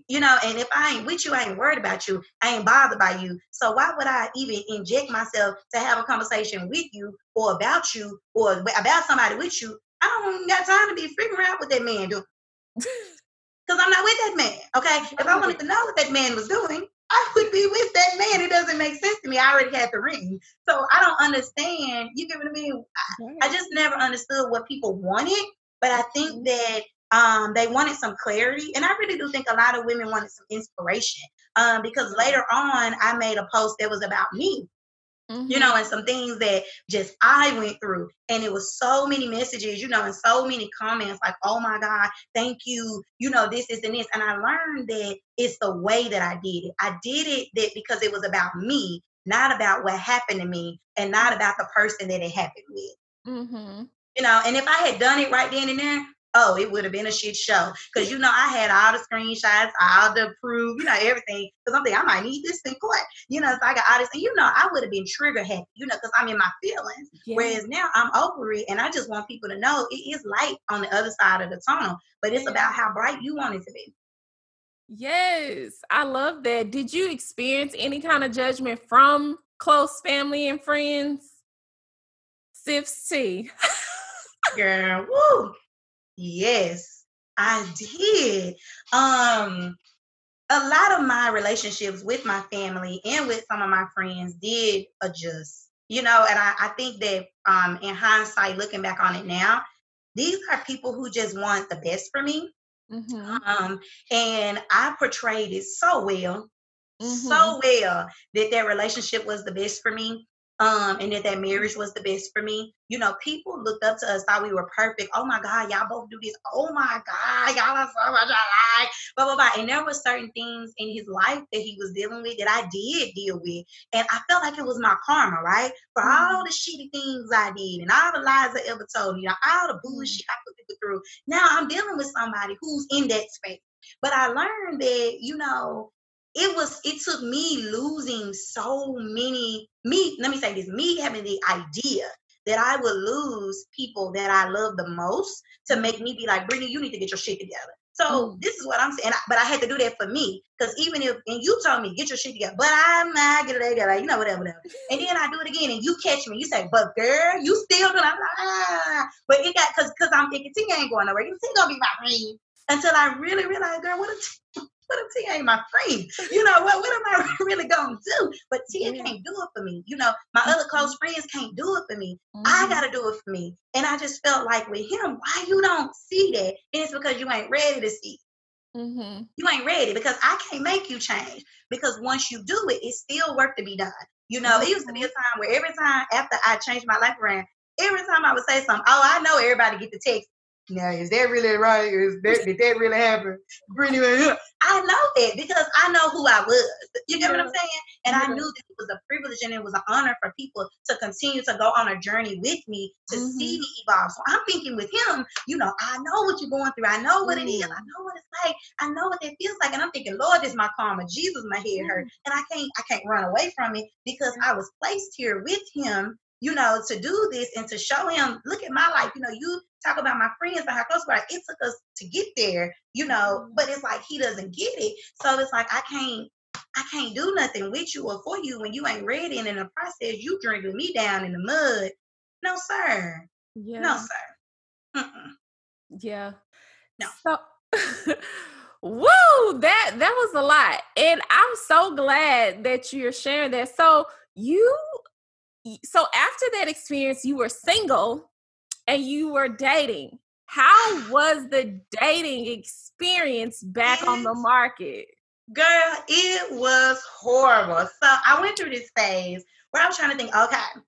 You know, and if I ain't with you, I ain't worried about you. I ain't bothered by you. So why would I even inject myself to have a conversation with you or about you or about somebody with you? I don't got time to be figuring out what that man do. Because I'm not with that man. Okay. If I wanted to know what that man was doing, I would be with that man. It doesn't make sense to me. I already had the ring. So I don't understand. You get what I mean? I, I just never understood what people wanted. But I think mm-hmm. that um, they wanted some clarity. And I really do think a lot of women wanted some inspiration. Um, because later on, I made a post that was about me. Mm-hmm. You know, and some things that just I went through. And it was so many messages, you know, and so many comments like, oh my God, thank you, you know, this, this, and this. And I learned that it's the way that I did it. I did it that because it was about me, not about what happened to me, and not about the person that it happened with. Mm-hmm. You know, and if I had done it right then and there, oh, it would have been a shit show. Because you know, I had all the screenshots, all the proof, you know, everything. Because I'm thinking I might need this in court. You know, so I got all this, and you know, I would have been trigger happy, you know, because I'm in my feelings. Yeah. Whereas now I'm over it, and I just want people to know it is light on the other side of the tunnel, but it's yeah. about how bright you want it to be. Yes, I love that. Did you experience any kind of judgment from close family and friends? Sifs T. Girl, woo. Yes, I did. Um, a lot of my relationships with my family and with some of my friends did adjust, you know, and I, I think that um, in hindsight, looking back on it now, these are people who just want the best for me. Mm-hmm. Um, and I portrayed it so well, mm-hmm. so well that their relationship was the best for me um, and that that marriage was the best for me. You know, people looked up to us, thought we were perfect. Oh my God, y'all both do this. Oh my God, y'all are so much alike. Blah blah blah. And there were certain things in his life that he was dealing with that I did deal with, and I felt like it was my karma, right, for mm-hmm. all the shitty things I did and all the lies I ever told you, know, all the mm-hmm. bullshit I put people through. Now I'm dealing with somebody who's in that space. But I learned that, you know, it was it took me losing so many me let me say this me having the idea that I would lose people that I love the most to make me be like Brittany you need to get your shit together. So mm. this is what I'm saying but I had to do that for me because even if and you told me get your shit together but I'm not get it together you know whatever whatever. And then I do it again and you catch me you say but girl you still doing I'm like ah. But it got because because I'm thinking T ain't going nowhere you T gonna be my friend until I really realized girl what a what if Tia ain't my friend? You know, what, what am I really going to do? But Tia yeah. can't do it for me. You know, my mm-hmm. other close friends can't do it for me. Mm-hmm. I got to do it for me. And I just felt like with him, why you don't see that? And it's because you ain't ready to see Mm-hmm. You ain't ready because I can't make you change. Because once you do it, it's still work to be done. You know, it used to be a mm-hmm. time where every time after I changed my life around, every time I would say something, oh, I know everybody get the text now is that really right? Is that did that really happen? Brittany, I know that because I know who I was. You get yeah. what I'm saying? And yeah. I knew that it was a privilege and it was an honor for people to continue to go on a journey with me to mm-hmm. see me evolve. So I'm thinking with him, you know, I know what you're going through. I know what mm-hmm. it is. I mm-hmm. know what it's like. I know what that feels like. And I'm thinking, Lord, this is my karma. Jesus, my head hurt. Mm-hmm. And I can't, I can't run away from it because I was placed here with him you know, to do this and to show him, look at my life. You know, you talk about my friends and how close we are. It took us to get there, you know, mm-hmm. but it's like he doesn't get it. So it's like I can't I can't do nothing with you or for you when you ain't ready. And in the process, you drinking me down in the mud. No, sir. Yeah. No, sir. Mm-mm. Yeah. No. So Woo, that that was a lot. And I'm so glad that you're sharing that. So you so after that experience, you were single and you were dating. How was the dating experience back on the market? Girl, it was horrible. So I went through this phase where I was trying to think, okay,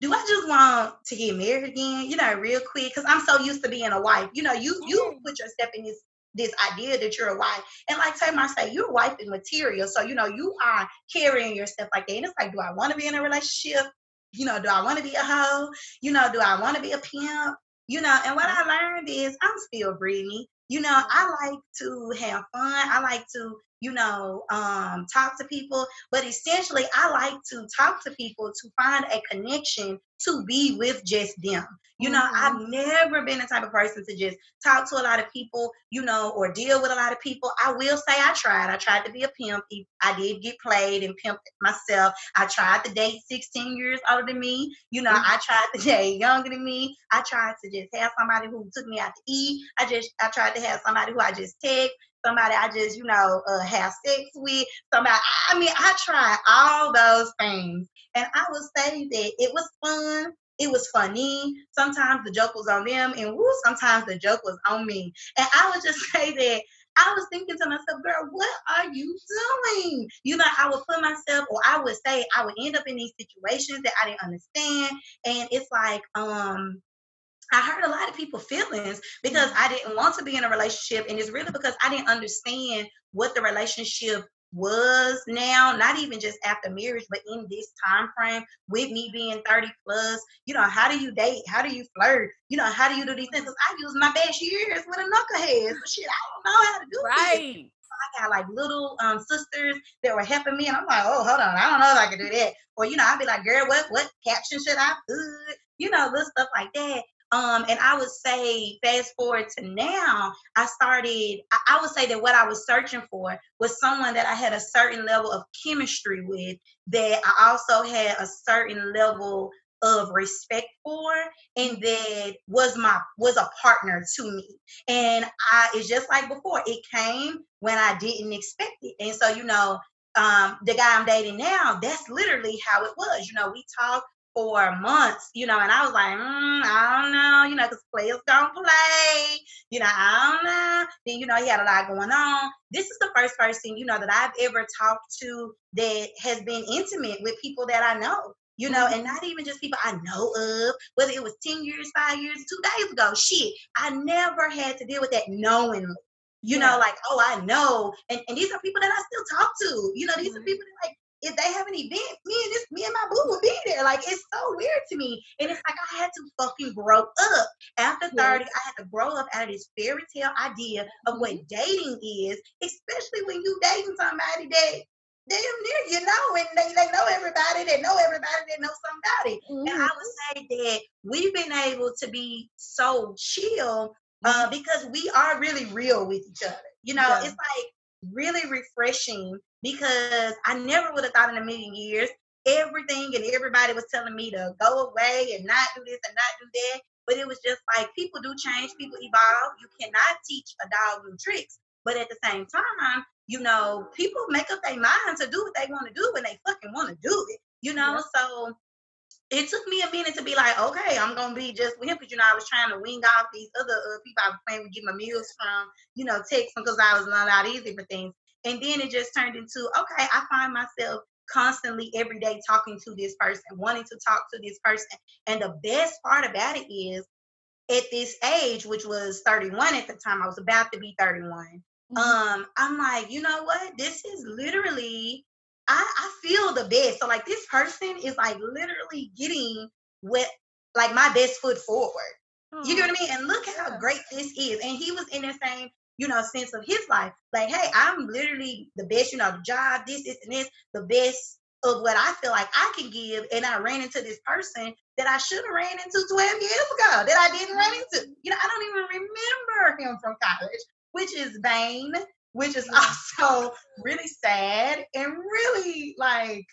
do I just want to get married again? You know, real quick, because I'm so used to being a wife. You know, you you put yourself in this this idea that you're a wife. And like Tamar say, you're wife in material. So, you know, you are carrying yourself like that. And it's like, do I want to be in a relationship? You know, do I want to be a hoe? You know, do I want to be a pimp? You know, and what I learned is I'm still Brittany. You know, I like to have fun. I like to you know, um, talk to people. But essentially, I like to talk to people to find a connection to be with just them. You know, mm-hmm. I've never been the type of person to just talk to a lot of people, you know, or deal with a lot of people. I will say I tried. I tried to be a pimp. I did get played and pimped myself. I tried to date 16 years older than me. You know, mm-hmm. I tried to date younger than me. I tried to just have somebody who took me out to eat. I just I tried to have somebody who I just text somebody I just, you know, uh, have sex with, somebody. I mean, I tried all those things. And I would say that it was fun. It was funny. Sometimes the joke was on them, and woo, sometimes the joke was on me. And I would just say that I was thinking to myself, girl, what are you doing? You know, I would put myself, or I would say, I would end up in these situations that I didn't understand. And it's like, um, I hurt a lot of people' feelings because I didn't want to be in a relationship. And it's really because I didn't understand what the relationship was now, not even just after marriage, but in this time frame with me being 30 plus. You know, how do you date? How do you flirt? You know, how do you do these things? Because I used my best years with a knucklehead. So shit, I don't know how to do right. This. I got like little um, sisters that were helping me, and I'm like, oh, hold on, I don't know if I can do that. Or you know, I'd be like, girl, what what caption should I put? You know, little stuff like that. Um, and I would say, fast forward to now, I started, I, would say that what I was searching for was someone that I had a certain level of chemistry with, that I also had a certain level of respect for and that was my was a partner to me. And i it's just like before it came when i didn't expect it. And so you know um, the guy i'm dating now that's literally how it was. You know we talk for months, you know, and I was like, mm, I don't know, you know, because players don't play, you know, I don't know. Then, you know, he had a lot going on. This is the first person, you know, that I've ever talked to that has been intimate with people that I know, you know, and not even just people I know of, whether it was 10 years, five years, two days ago. Shit, I never had to deal with that knowingly. You yeah. know, like, oh, I know. And, and these are people that I still talk to. You know, these mm-hmm. are people that like if they have an event, me and this, me and my boo will be there. Like it's so weird to me. And it's like I had to fucking grow up. After 30, yes. I had to grow up out of this fairy tale idea of what mm-hmm. dating is, especially when you dating somebody that damn near you know, and they, they know everybody, they know everybody, they know somebody. Mm-hmm. And I would say that we've been able to be so chill uh, mm-hmm. because we are really real with each other. You know, yeah. it's like really refreshing because I never would have thought in a million years everything and everybody was telling me to go away and not do this and not do that. But it was just like people do change, people evolve. You cannot teach a dog new tricks. But at the same time, you know, people make up their mind to do what they want to do when they fucking want to do it. You know, yeah. so it took me a minute to be like, okay, I'm gonna be just with him because you know I was trying to wing off these other uh, people I was playing with, get my meals from, you know, text because I was not out easy for things. And then it just turned into, okay, I find myself constantly every day talking to this person, wanting to talk to this person. And the best part about it is at this age, which was 31 at the time, I was about to be 31. Mm-hmm. Um, I'm like, you know what? This is literally, I, I feel the best. So like this person is like literally getting what like my best foot forward. You get what I mean? And look how great this is. And he was in the same, you know, sense of his life. Like, hey, I'm literally the best, you know, the job, this, this, and this, the best of what I feel like I can give. And I ran into this person that I should have ran into 12 years ago that I didn't run into. You know, I don't even remember him from college, which is vain, which is also really sad and really like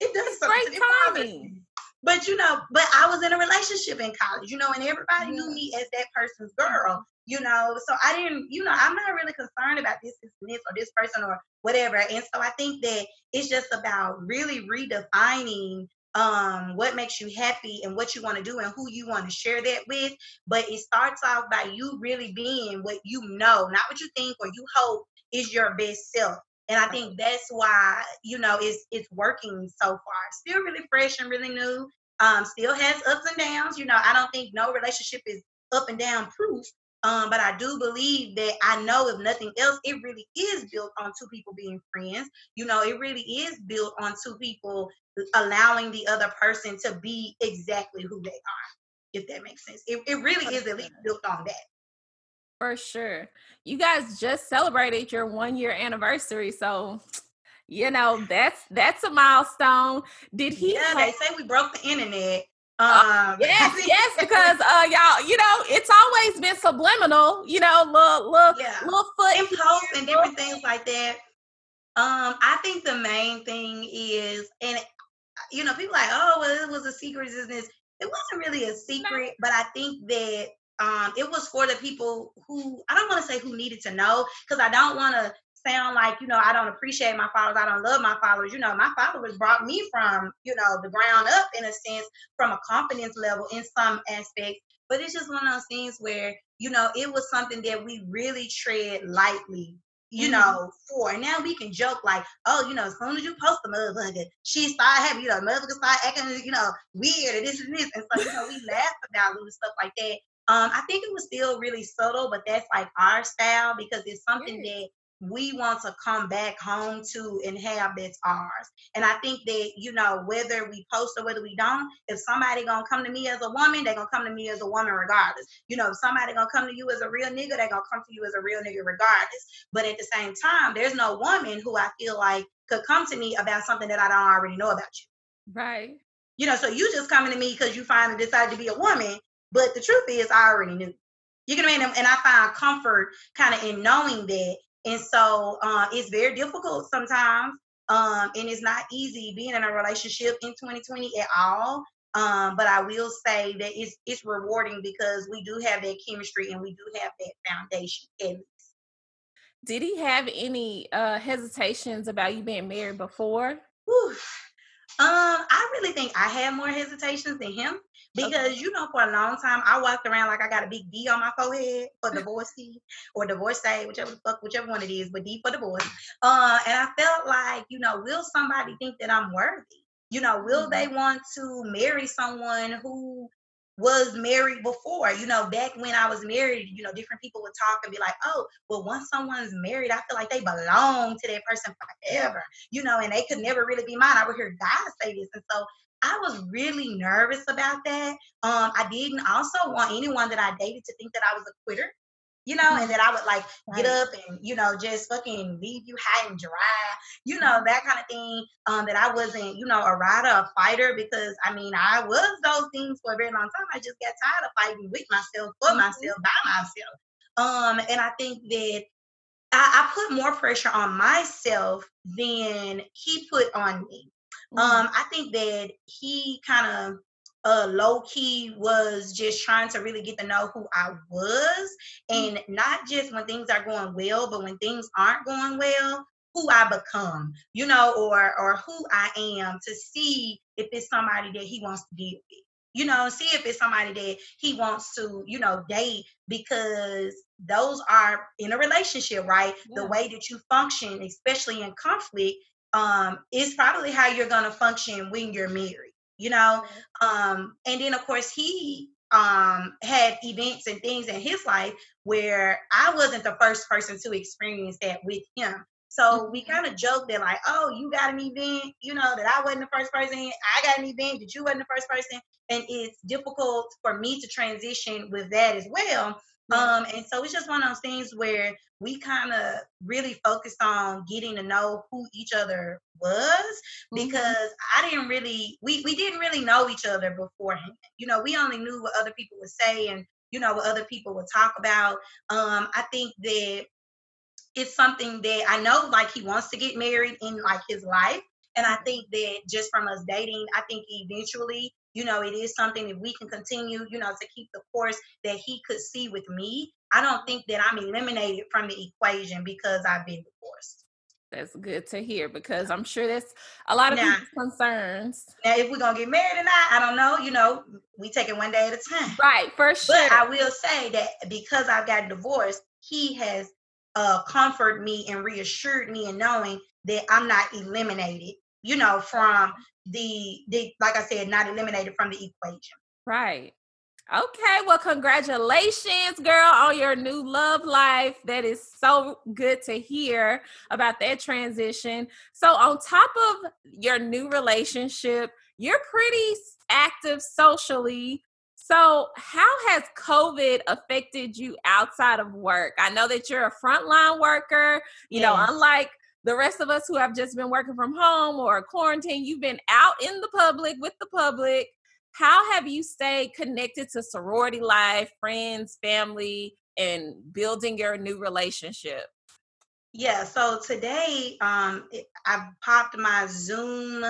it does. Great timing. But you know, but I was in a relationship in college, you know, and everybody knew me as that person's girl, you know. So I didn't, you know, I'm not really concerned about this, this, this, or this person or whatever. And so I think that it's just about really redefining um, what makes you happy and what you want to do and who you want to share that with. But it starts off by you really being what you know, not what you think or you hope is your best self. And I think that's why, you know, it's it's working so far. Still really fresh and really new. Um, still has ups and downs. You know, I don't think no relationship is up and down proof. Um, but I do believe that I know if nothing else, it really is built on two people being friends. You know, it really is built on two people allowing the other person to be exactly who they are, if that makes sense. It, it really is at least built on that. For sure. You guys just celebrated your one year anniversary. So you know that's that's a milestone did he yeah they say we broke the internet um, yes, yes, because uh, y'all, you know, it's always been subliminal, you know, little, little, yeah. little foot and posts and different things like that. Um, I think the main thing is, and you know, people like, oh, well, it was a secret business. It wasn't really a secret, no. but I think that um, it was for the people who I don't want to say who needed to know because I don't want to sound like you know I don't appreciate my followers, I don't love my followers. You know, my followers brought me from you know the ground up in a sense, from a confidence level in some aspects. But it's just one of those things where you know it was something that we really tread lightly you mm-hmm. know, for. And now we can joke like, oh, you know, as soon as you post the motherfucker, she start having, you know, motherfucker start acting, you know, weird and this and this. And so, you know, we laugh about little stuff like that. Um, I think it was still really subtle, but that's like our style because it's something yeah. that we want to come back home to and have that's ours. And I think that, you know, whether we post or whether we don't, if somebody gonna come to me as a woman, they're gonna come to me as a woman regardless. You know, if somebody gonna come to you as a real nigga, they're gonna come to you as a real nigga regardless. But at the same time, there's no woman who I feel like could come to me about something that I don't already know about you. Right. You know, so you just coming to me because you finally decided to be a woman but the truth is, I already knew. You get what I mean? And I find comfort kind of in knowing that. And so uh, it's very difficult sometimes. Um, and it's not easy being in a relationship in 2020 at all. Um, but I will say that it's it's rewarding because we do have that chemistry and we do have that foundation at. Did he have any uh, hesitations about you being married before? Whew. Um, I really think I had more hesitations than him because okay. you know, for a long time I walked around like I got a big D on my forehead for divorcee or divorcee, whichever fuck, whichever one it is, but D for divorce. Uh, and I felt like, you know, will somebody think that I'm worthy? You know, will mm-hmm. they want to marry someone who was married before. You know, back when I was married, you know, different people would talk and be like, oh, well, once someone's married, I feel like they belong to that person forever, you know, and they could never really be mine. I would hear guys say this. And so I was really nervous about that. Um, I didn't also want anyone that I dated to think that I was a quitter you know, and that I would like right. get up and, you know, just fucking leave you high and dry, you know, that kind of thing. Um, that I wasn't, you know, a rider, a fighter, because I mean, I was those things for a very long time. I just got tired of fighting with myself, for mm-hmm. myself, by myself. Um, and I think that I, I put more pressure on myself than he put on me. Mm-hmm. Um, I think that he kind of uh, low key was just trying to really get to know who I was, mm. and not just when things are going well, but when things aren't going well, who I become, you know, or or who I am to see if it's somebody that he wants to deal with. You know, see if it's somebody that he wants to, you know, date because those are in a relationship, right? Yeah. The way that you function, especially in conflict, um, is probably how you're gonna function when you're married you know um and then of course he um had events and things in his life where I wasn't the first person to experience that with him. So we mm-hmm. kind of joked that like, oh, you got an event, you know, that I wasn't the first person. I got an event that you wasn't the first person, and it's difficult for me to transition with that as well. Um, and so it's just one of those things where we kind of really focused on getting to know who each other was mm-hmm. because mm-hmm. I didn't really we we didn't really know each other beforehand. You know, we only knew what other people would say and you know what other people would talk about. Um, I think that it's something that I know like he wants to get married in like his life. And I think that just from us dating, I think eventually, you know, it is something that we can continue, you know, to keep the course that he could see with me. I don't think that I'm eliminated from the equation because I've been divorced. That's good to hear because I'm sure that's a lot of now, people's concerns. Now, if we're gonna get married or not, I don't know. You know, we take it one day at a time. Right, for sure. But I will say that because I've got divorced, he has uh, comfort me and reassured me in knowing that I'm not eliminated, you know, from the the like I said, not eliminated from the equation. Right. Okay, well, congratulations, girl, on your new love life. That is so good to hear about that transition. So, on top of your new relationship, you're pretty active socially. So, how has COVID affected you outside of work? I know that you're a frontline worker, you yes. know, unlike the rest of us who have just been working from home or quarantine, you've been out in the public with the public. How have you stayed connected to sorority life, friends, family, and building your new relationship? Yeah, so today um, I popped my Zoom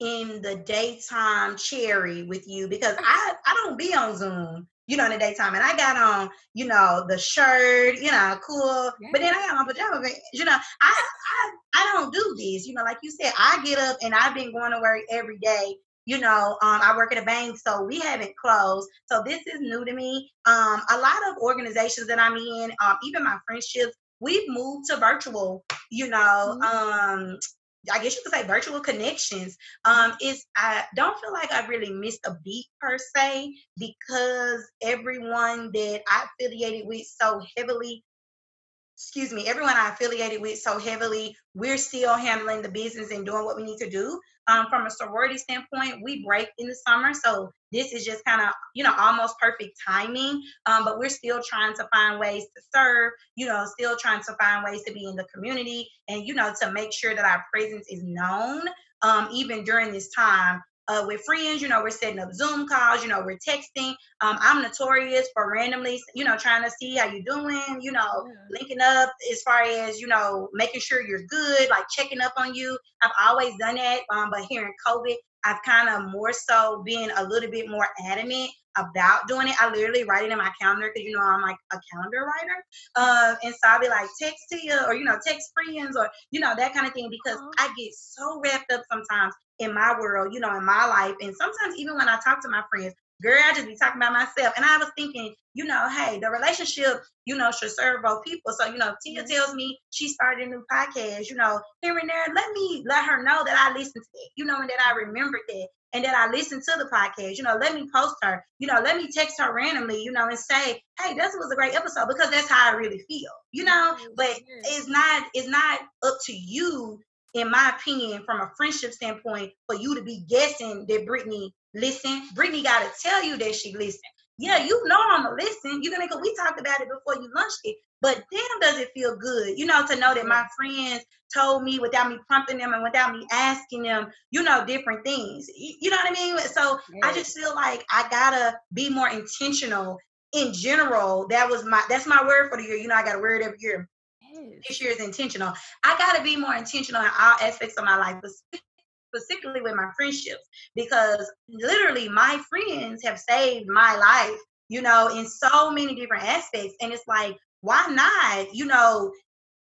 in the daytime cherry with you because I, I don't be on Zoom, you know, in the daytime. And I got on, you know, the shirt, you know, cool. Yeah. But then I got on pajamas. You know, I, I I don't do this. You know, like you said, I get up and I've been going to work every day. You know, um, I work at a bank, so we haven't closed. So this is new to me. Um, a lot of organizations that I'm in, um, even my friendships, we've moved to virtual you know mm-hmm. um I guess you could say virtual connections. Um, is I don't feel like I've really missed a beat per se because everyone that I affiliated with so heavily excuse me, everyone I affiliated with so heavily, we're still handling the business and doing what we need to do. Um, from a sorority standpoint, we break in the summer, so this is just kind of you know almost perfect timing. Um, but we're still trying to find ways to serve, you know, still trying to find ways to be in the community, and you know to make sure that our presence is known um, even during this time uh, with friends, you know, we're setting up Zoom calls, you know, we're texting. Um, I'm notorious for randomly, you know, trying to see how you're doing, you know, yeah. linking up as far as, you know, making sure you're good, like checking up on you. I've always done that. Um, but here in COVID, I've kind of more so been a little bit more adamant about doing it. I literally write it in my calendar because you know I'm like a calendar writer. Uh, and so I'll be like text to you or you know text friends or you know that kind of thing because uh-huh. I get so wrapped up sometimes in my world, you know, in my life. And sometimes even when I talk to my friends, girl, I just be talking about myself. And I was thinking, you know, hey, the relationship, you know, should serve both people. So, you know, Tia mm-hmm. tells me she started a new podcast, you know, here and there. Let me let her know that I listened to it, you know, and that I remembered that and that I listened to the podcast. You know, let me post her, you know, let me text her randomly, you know, and say, hey, this was a great episode because that's how I really feel, you know. But it's not, it's not up to you in my opinion, from a friendship standpoint, for you to be guessing that Brittany listen. Brittany got to tell you that she listened. Yeah, you know I'm a listen. You know, because we talked about it before you lunched it. But damn, does it feel good, you know, to know that my friends told me without me prompting them and without me asking them, you know, different things. You, know what I mean? So yes. I just feel like I gotta be more intentional in general. That was my that's my word for the year. You know, I got a word every year this year is intentional. I got to be more intentional in all aspects of my life, specifically with my friendships, because literally my friends have saved my life, you know, in so many different aspects. And it's like, why not, you know,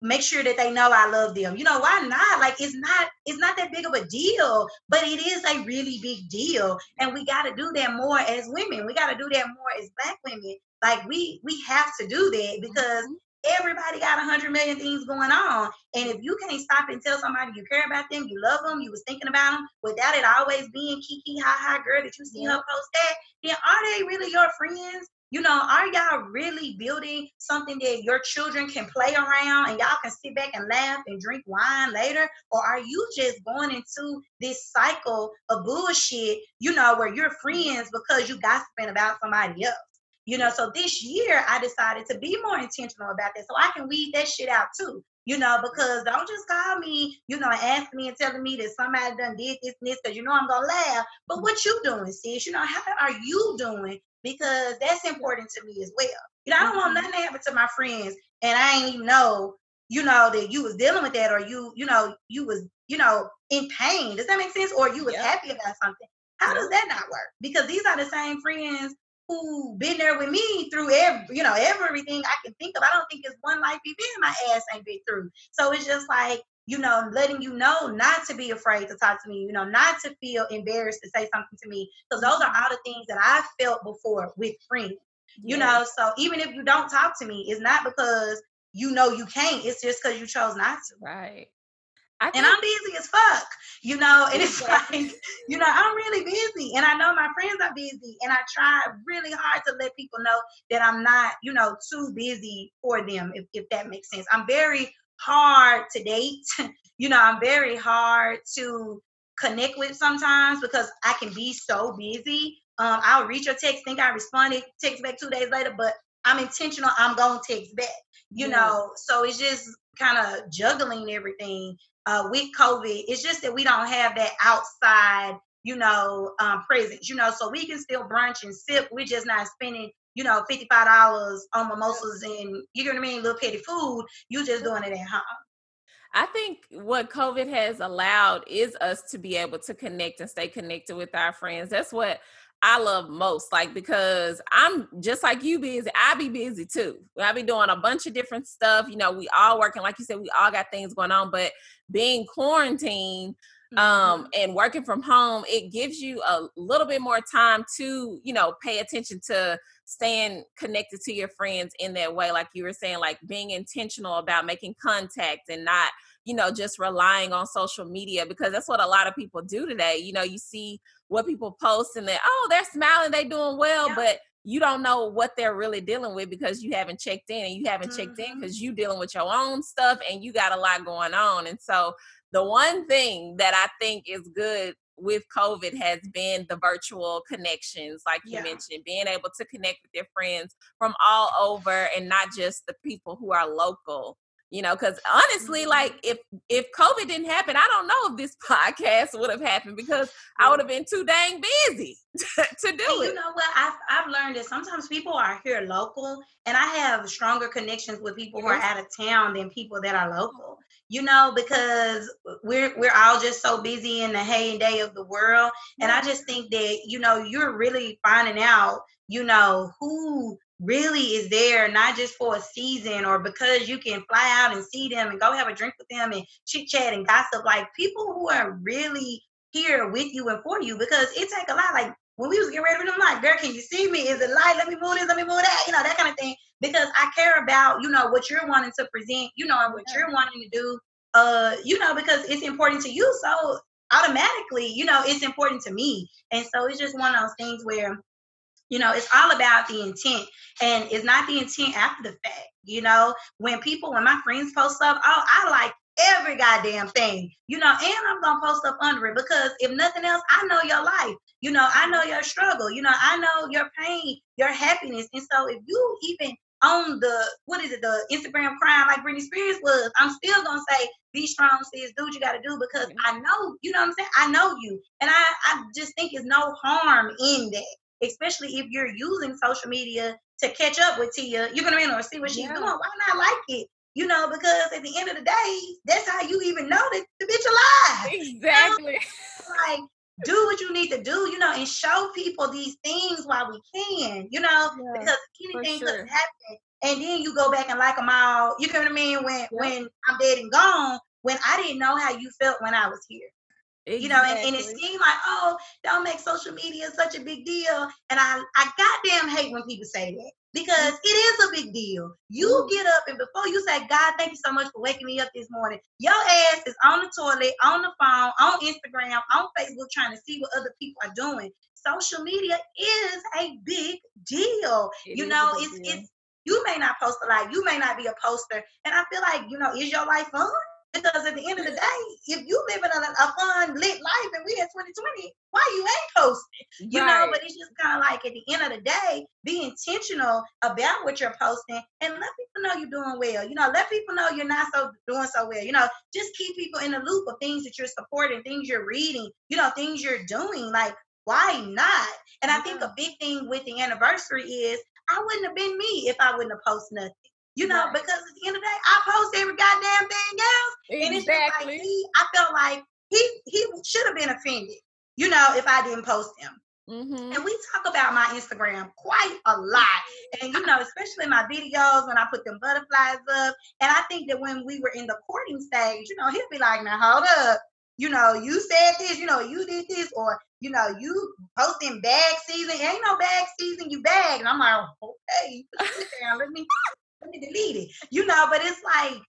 make sure that they know I love them. You know, why not? Like it's not it's not that big of a deal, but it is a really big deal. And we got to do that more as women. We got to do that more as black women. Like we we have to do that because mm-hmm everybody got a hundred million things going on. And if you can't stop and tell somebody you care about them, you love them, you was thinking about them, without it always being kiki ha ha girl that you see her post that, then are they really your friends? You know, are y'all really building something that your children can play around and y'all can sit back and laugh and drink wine later? Or are you just going into this cycle of bullshit, you know, where you're friends because you gossiping about somebody else? You know, so this year I decided to be more intentional about that so I can weed that shit out too. You know, because don't just call me, you know, asking me and telling me that somebody done did this and this because you know I'm gonna laugh. But what you doing, sis? You know, how are you doing? Because that's important to me as well. You know, I don't want mm-hmm. nothing to happen to my friends and I ain't even know, you know, that you was dealing with that or you, you know, you was, you know, in pain. Does that make sense? Or you was yep. happy about something. How yep. does that not work? Because these are the same friends who been there with me through every, you know, everything I can think of. I don't think it's one life event my ass ain't been through. So it's just like, you know, letting you know not to be afraid to talk to me, you know, not to feel embarrassed to say something to me. Because those are all the things that I felt before with friends. You know, so even if you don't talk to me, it's not because you know you can't, it's just because you chose not to. Right. And I'm busy as fuck, you know, and it's like, you know, I'm really busy and I know my friends are busy and I try really hard to let people know that I'm not, you know, too busy for them, if, if that makes sense. I'm very hard to date. you know, I'm very hard to connect with sometimes because I can be so busy. Um, I'll reach your text, think I responded, text back two days later, but I'm intentional, I'm gonna text back, you know. So it's just kind of juggling everything uh, with COVID. It's just that we don't have that outside, you know, um, presence, you know, so we can still brunch and sip. We're just not spending, you know, $55 on mimosas and, you know what I mean, little petty food. You just doing it at home. I think what COVID has allowed is us to be able to connect and stay connected with our friends. That's what I love most, like because I'm just like you busy. I be busy too. I be doing a bunch of different stuff. You know, we all working, like you said, we all got things going on. But being quarantined um, mm-hmm. and working from home, it gives you a little bit more time to, you know, pay attention to staying connected to your friends in that way. Like you were saying, like being intentional about making contact and not you know, just relying on social media because that's what a lot of people do today. You know, you see what people post and they oh, they're smiling, they doing well, yeah. but you don't know what they're really dealing with because you haven't checked in and you haven't mm-hmm. checked in because you're dealing with your own stuff and you got a lot going on. And so the one thing that I think is good with COVID has been the virtual connections, like you yeah. mentioned, being able to connect with your friends from all over and not just the people who are local you know because honestly mm-hmm. like if if covid didn't happen i don't know if this podcast would have happened because i would have been too dang busy to do and it. you know what? I've, I've learned that sometimes people are here local and i have stronger connections with people who are out of town than people that are local you know because we're we're all just so busy in the heyday of the world and i just think that you know you're really finding out you know who really is there not just for a season or because you can fly out and see them and go have a drink with them and chit chat and gossip. Like people who are really here with you and for you because it take a lot. Like when we was getting ready for them like girl can you see me? Is it light? Let me move this let me move that you know that kind of thing. Because i care about you know what you're wanting to present you know and what you're wanting to do uh you know because it's important to you. So automatically you know it's important to me. And so it's just one of those things where you know, it's all about the intent and it's not the intent after the fact. You know, when people, when my friends post up, oh, I like every goddamn thing, you know, and I'm gonna post up under it because if nothing else, I know your life, you know, I know your struggle, you know, I know your pain, your happiness. And so if you even on the what is it, the Instagram crime like Britney Spears was, I'm still gonna say, be strong, sis, do what you gotta do because I know, you know what I'm saying? I know you. And I, I just think it's no harm in that especially if you're using social media to catch up with Tia, you're gonna or see what she's yeah. doing. Why not like it? You know, because at the end of the day, that's how you even know that the bitch alive. Exactly. You know? like do what you need to do, you know, and show people these things while we can, you know, yeah, because anything sure. could happen. And then you go back and like them all, you know what I mean? When when I'm dead and gone, when I didn't know how you felt when I was here. Exactly. You know, and, and, it seemed like, oh, don't make social media such a big deal. And I, I goddamn hate when people say that mm. because it is a big deal. You get up and before you say, God, thank you so much for waking me up this morning, your ass is on the toilet, on the phone, on Instagram, on Facebook, trying to see what other people are doing. Social media is a big deal. It you know, it's deal. it's you may not post a lot, you may not be a poster, and I feel like you know, is your life fun? Because at the end of the day, if you living a, a fun lit life and we in 2020, why you ain't posting? You right. know, but it's just kind of like at the end of the day, be intentional about what you're posting and let people know you're doing well. You know, let people know you're not so doing so well. You know, just keep people in the loop of things that you're supporting, things you're reading, you know, things you're doing. Like, why not? And I think a big thing with the anniversary is I wouldn't have been me if I wouldn't have posted nothing. You know, right. because at the end of the day, I post every goddamn thing else. Exactly. And it's just like he, I felt like he he should have been offended, you know, if I didn't post him. Mm-hmm. And we talk about my Instagram quite a lot. And, you know, especially my videos when I put them butterflies up. And I think that when we were in the courting stage, you know, he'll be like, now hold up. You know, you said this, you know, you did this, or, you know, you posting bag season. Ain't no bag season, you bag. And I'm like, okay, down. Let me let me delete it. You know, but it's like,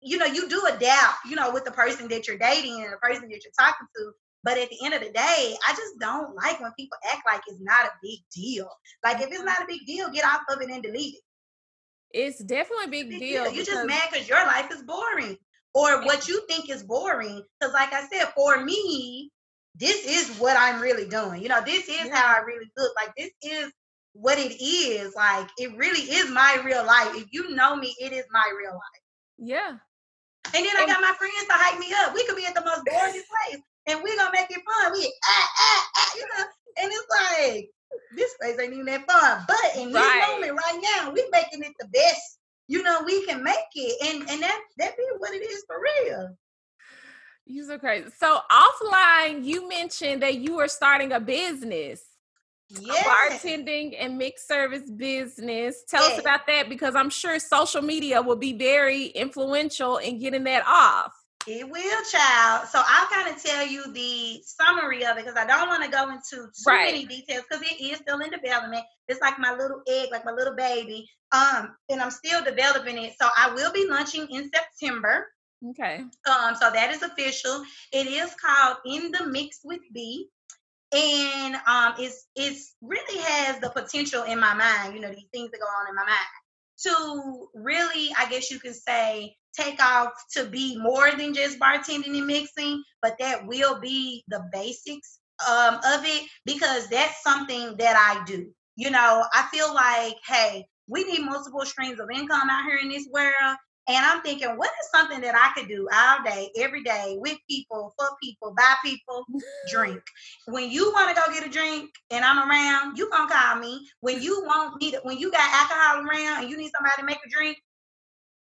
you know, you do adapt, you know, with the person that you're dating and the person that you're talking to. But at the end of the day, I just don't like when people act like it's not a big deal. Like if it's not a big deal, get off of it and delete it. It's definitely a big, big deal. deal. You're just mad because your life is boring or what you think is boring. Because, like I said, for me, this is what I'm really doing. You know, this is how I really look. Like this is what it is. Like it really is my real life. If you know me, it is my real life. Yeah. And then I got my friends to hype me up. We could be at the most boring place and we're gonna make it fun. We ah, ah, ah, you know, and it's like this place ain't even that fun. But in right. this moment right now, we making it the best, you know, we can make it. And and that that be what it is for real. You're so crazy. So offline, you mentioned that you were starting a business yes. bartending and mixed service business. Tell yes. us about that because I'm sure social media will be very influential in getting that off. It will, child. So I'll kind of tell you the summary of it because I don't want to go into too right. many details because it is still in development. It's like my little egg, like my little baby. Um, and I'm still developing it. So I will be launching in September. Okay. Um, so that is official. It is called In the Mix with B and um, it's it's really has the potential in my mind. You know, these things that go on in my mind to really, I guess you can say, take off to be more than just bartending and mixing, but that will be the basics um, of it because that's something that I do. You know, I feel like, hey, we need multiple streams of income out here in this world. And I'm thinking, what is something that I could do all day, every day, with people, for people, by people, drink. When you want to go get a drink and I'm around, you gonna call me. When you want me to, when you got alcohol around and you need somebody to make a drink,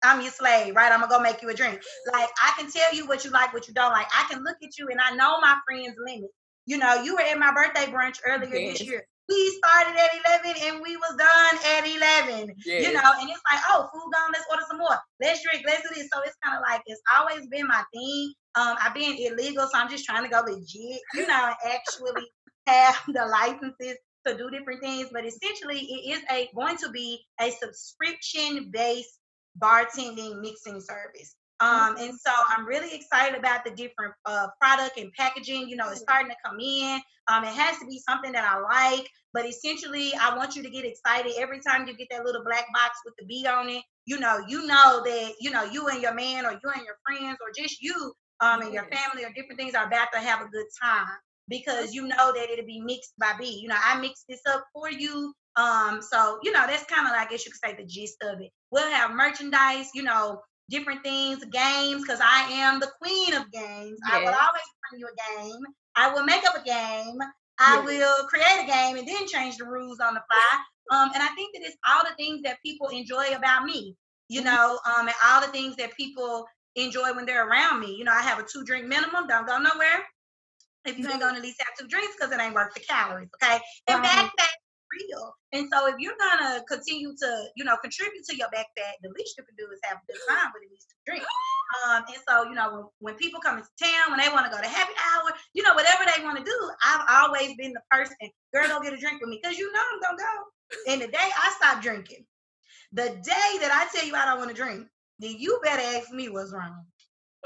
I'm your slave, right? I'm gonna go make you a drink. Like I can tell you what you like, what you don't like. I can look at you and I know my friend's limit. You know, you were at my birthday brunch earlier yes. this year we started at 11 and we was done at 11 yeah. you know and it's like oh food gone let's order some more. Let's drink let's do this. So it's kind of like it's always been my thing. Um i've been illegal so i'm just trying to go legit you know actually have the licenses to do different things. But essentially it is a going to be a subscription based bartending mixing service. Um, and so I'm really excited about the different uh, product and packaging. You know, it's starting to come in. Um, it has to be something that I like, but essentially, I want you to get excited every time you get that little black box with the B on it. You know, you know that you know you and your man, or you and your friends, or just you um, and your family, or different things are about to have a good time because you know that it'll be mixed by B. You know, I mixed this up for you. Um, so you know, that's kind of like I guess you could say the gist of it. We'll have merchandise, you know, different things, games, because I am the queen of games. Yes. I will always bring you a game. I will make up a game. I yes. will create a game and then change the rules on the fly. Um, and I think that it's all the things that people enjoy about me, you mm-hmm. know, um, and all the things that people enjoy when they're around me. You know, I have a two drink minimum, don't go nowhere. If you ain't gonna at least have two drinks, because it ain't worth the calories, okay? And right. backpack real. And so if you're gonna continue to, you know, contribute to your back fat, the least you can do is have a good time with at least to drink. Um, and so, you know, when, when people come into town, when they want to go to happy hour, you know, whatever they want to do, I've always been the person, girl, go get a drink with me. Cause you know I'm gonna go. And the day I stop drinking, the day that I tell you I don't want to drink, then you better ask me what's wrong.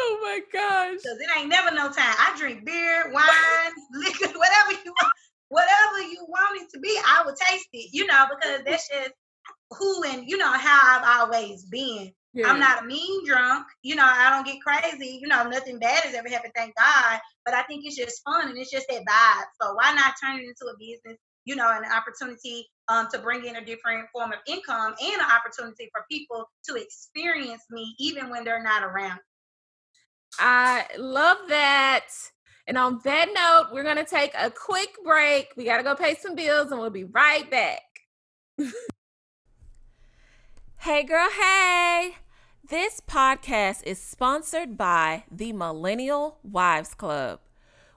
Oh my gosh. Cause it ain't never no time. I drink beer, wine, liquor, whatever you want, whatever you want it to be, I will taste it, you know, because that's just who and you know how I've always been. Yeah. I'm not a mean drunk, you know, I don't get crazy, you know, nothing bad has ever happened, thank God. But I think it's just fun and it's just that vibe. So why not turn it into a business, you know, an opportunity um, to bring in a different form of income and an opportunity for people to experience me even when they're not around. I love that. And on that note, we're going to take a quick break. We got to go pay some bills and we'll be right back. hey, girl, hey. This podcast is sponsored by the Millennial Wives Club.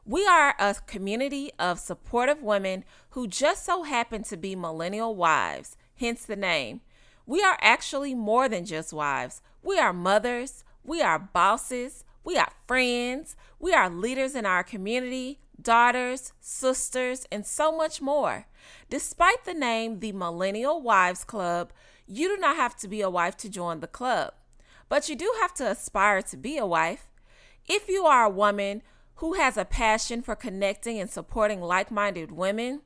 We are a community of supportive women who just so happen to be millennial wives, hence the name. We are actually more than just wives. We are mothers, we are bosses, we are friends, we are leaders in our community, daughters, sisters, and so much more. Despite the name the Millennial Wives Club, you do not have to be a wife to join the club, but you do have to aspire to be a wife. If you are a woman who has a passion for connecting and supporting like minded women,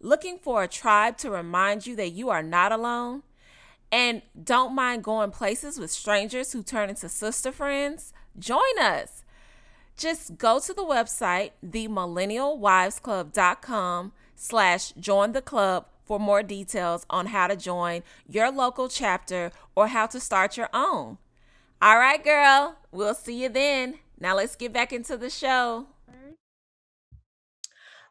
looking for a tribe to remind you that you are not alone, and don't mind going places with strangers who turn into sister friends, Join us. Just go to the website, themillennialwivesclub.com slash join the club for more details on how to join your local chapter or how to start your own. All right, girl, we'll see you then. Now let's get back into the show.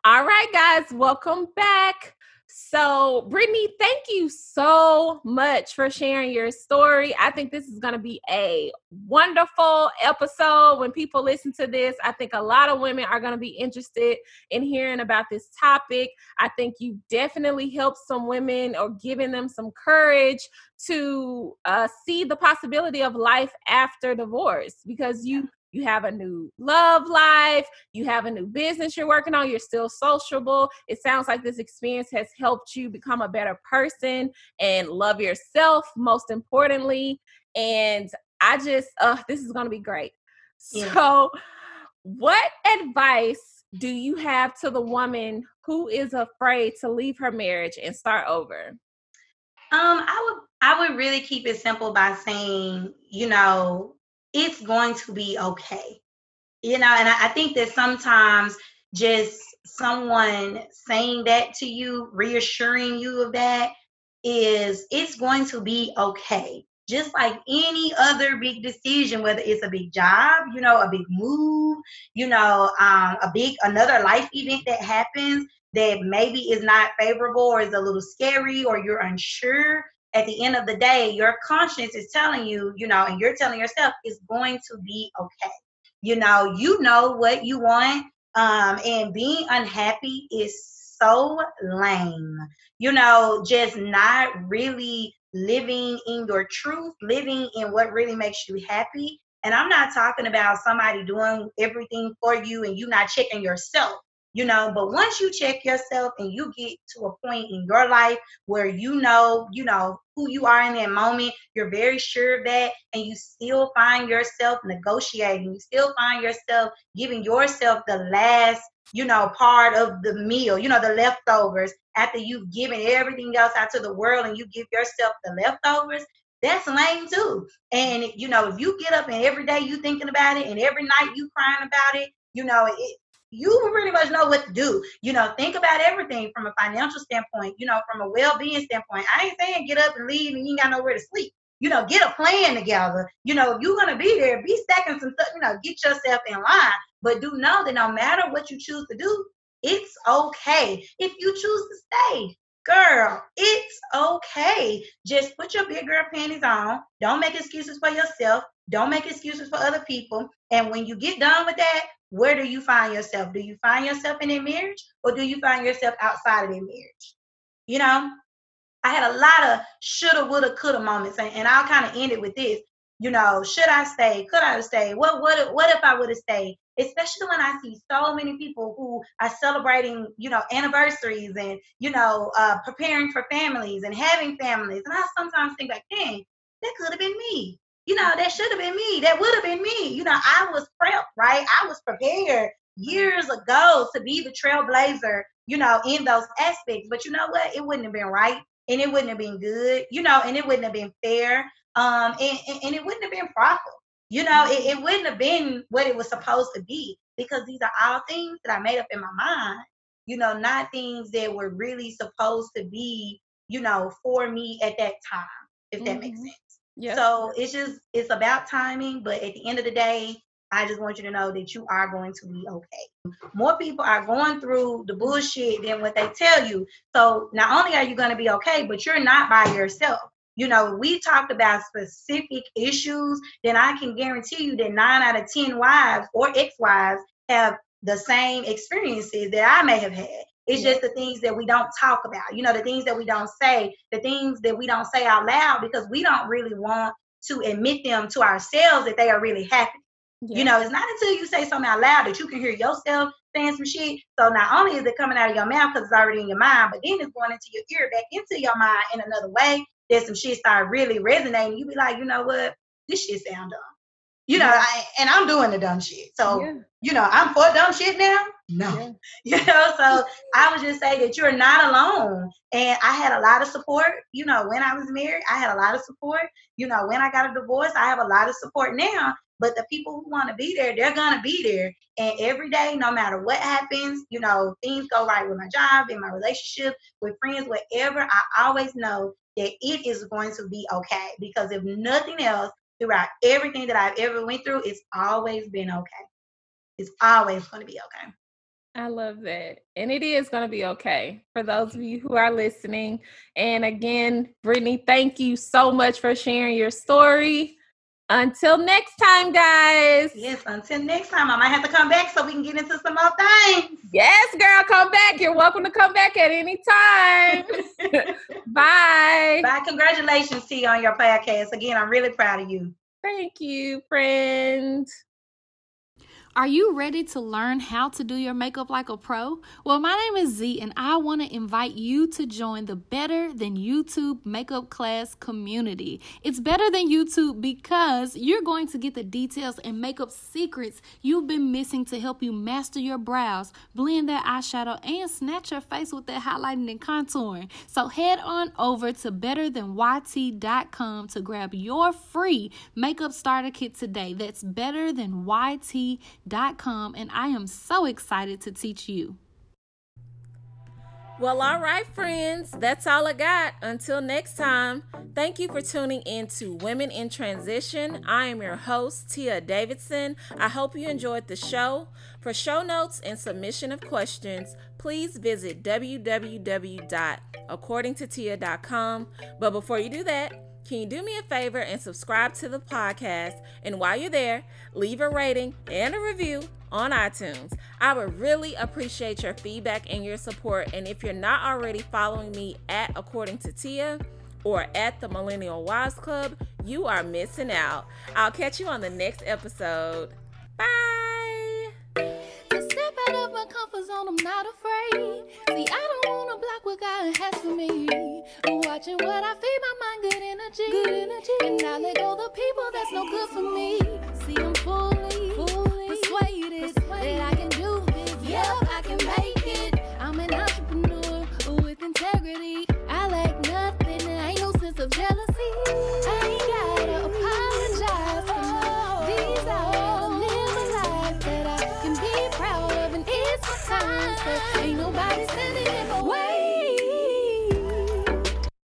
All right, guys, welcome back. So, Brittany, thank you so much for sharing your story. I think this is going to be a wonderful episode. When people listen to this, I think a lot of women are going to be interested in hearing about this topic. I think you definitely helped some women or giving them some courage to uh, see the possibility of life after divorce because you you have a new love life, you have a new business you're working on, you're still sociable. It sounds like this experience has helped you become a better person and love yourself, most importantly. And I just, uh, this is going to be great. Yeah. So, what advice do you have to the woman who is afraid to leave her marriage and start over? Um, I would I would really keep it simple by saying, you know, it's going to be okay. You know, and I, I think that sometimes just someone saying that to you, reassuring you of that, is it's going to be okay. Just like any other big decision, whether it's a big job, you know, a big move, you know, um, a big another life event that happens that maybe is not favorable or is a little scary or you're unsure at the end of the day, your conscience is telling you, you know, and you're telling yourself it's going to be okay. You know, you know what you want. Um, and being unhappy is so lame. You know, just not really living in your truth, living in what really makes you happy. And I'm not talking about somebody doing everything for you and you not checking yourself you know but once you check yourself and you get to a point in your life where you know you know who you are in that moment you're very sure of that and you still find yourself negotiating you still find yourself giving yourself the last you know part of the meal you know the leftovers after you've given everything else out to the world and you give yourself the leftovers that's lame too. And you know, if you get up and every day you thinking about it and every night you crying about it, you know, it, you pretty much know what to do. You know, think about everything from a financial standpoint, you know, from a well-being standpoint. I ain't saying get up and leave and you ain't got nowhere to sleep. You know, get a plan together. You know, if you're gonna be there, be stacking some stuff, you know, get yourself in line. But do know that no matter what you choose to do, it's okay. If you choose to stay, girl, it's okay. Just put your big girl panties on. Don't make excuses for yourself. Don't make excuses for other people. And when you get done with that, where do you find yourself? Do you find yourself in a marriage or do you find yourself outside of a marriage? You know, I had a lot of shoulda, woulda, coulda moments, and, and I'll kind of end it with this. You know, should I stay? Could I stay? What what what if I would have stayed? Especially when I see so many people who are celebrating, you know, anniversaries and you know, uh, preparing for families and having families. And I sometimes think like, dang, that could have been me. You know, that should have been me. That would have been me. You know, I was prepped, right? I was prepared years ago to be the trailblazer, you know, in those aspects. But you know what? It wouldn't have been right and it wouldn't have been good, you know, and it wouldn't have been fair. Um, and, and, and it wouldn't have been proper. You know, it, it wouldn't have been what it was supposed to be because these are all things that I made up in my mind, you know, not things that were really supposed to be, you know, for me at that time, if that mm-hmm. makes sense. So it's just it's about timing, but at the end of the day, I just want you to know that you are going to be okay. More people are going through the bullshit than what they tell you. So not only are you going to be okay, but you're not by yourself. You know, we talked about specific issues, then I can guarantee you that nine out of 10 wives or ex wives have the same experiences that I may have had. It's just the things that we don't talk about, you know, the things that we don't say, the things that we don't say out loud because we don't really want to admit them to ourselves that they are really happening. Yeah. You know, it's not until you say something out loud that you can hear yourself saying some shit. So not only is it coming out of your mouth because it's already in your mind, but then it's going into your ear, back into your mind in another way. That some shit start really resonating. You be like, you know what? This shit sound dumb. You know, I, and I'm doing the dumb shit. So, yeah. you know, I'm for dumb shit now. No. Yeah. You know, so I would just say that you're not alone. And I had a lot of support, you know, when I was married, I had a lot of support. You know, when I got a divorce, I have a lot of support now. But the people who want to be there, they're gonna be there. And every day, no matter what happens, you know, things go right with my job, in my relationship, with friends, whatever, I always know that it is going to be okay. Because if nothing else, throughout everything that I've ever went through, it's always been okay. It's always going to be okay. I love that. And it is going to be okay for those of mm-hmm. you who are listening. And again, Brittany, thank you so much for sharing your story. Until next time, guys. Yes, until next time. I might have to come back so we can get into some more things. Yes, girl, come back. You're welcome to come back at any time. Bye. Bye. Congratulations to you on your podcast. Again, I'm really proud of you. Thank you, friend. Are you ready to learn how to do your makeup like a pro? Well, my name is Z, and I want to invite you to join the Better Than YouTube makeup class community. It's better than YouTube because you're going to get the details and makeup secrets you've been missing to help you master your brows, blend that eyeshadow, and snatch your face with that highlighting and contouring. So head on over to betterthanyt.com to grab your free makeup starter kit today. That's better than YT and I am so excited to teach you. Well, all right, friends, that's all I got. Until next time, thank you for tuning in to Women in Transition. I am your host, Tia Davidson. I hope you enjoyed the show. For show notes and submission of questions, please visit www.accordingtotia.com. But before you do that, can you do me a favor and subscribe to the podcast? And while you're there, leave a rating and a review on iTunes. I would really appreciate your feedback and your support. And if you're not already following me at According to Tia or at the Millennial Wives Club, you are missing out. I'll catch you on the next episode. Bye. My comfort zone, I'm not afraid. See, I don't want to block what God has for me. Watching what I feed my mind, good energy. Good energy. And I let go the people that's no good for me. See, I'm fully, fully persuaded, persuaded that I can do this. Yep, I can make it. I'm an entrepreneur with integrity. I lack nothing, and ain't no sense of jealousy. I times, ain't nobody standing in my way.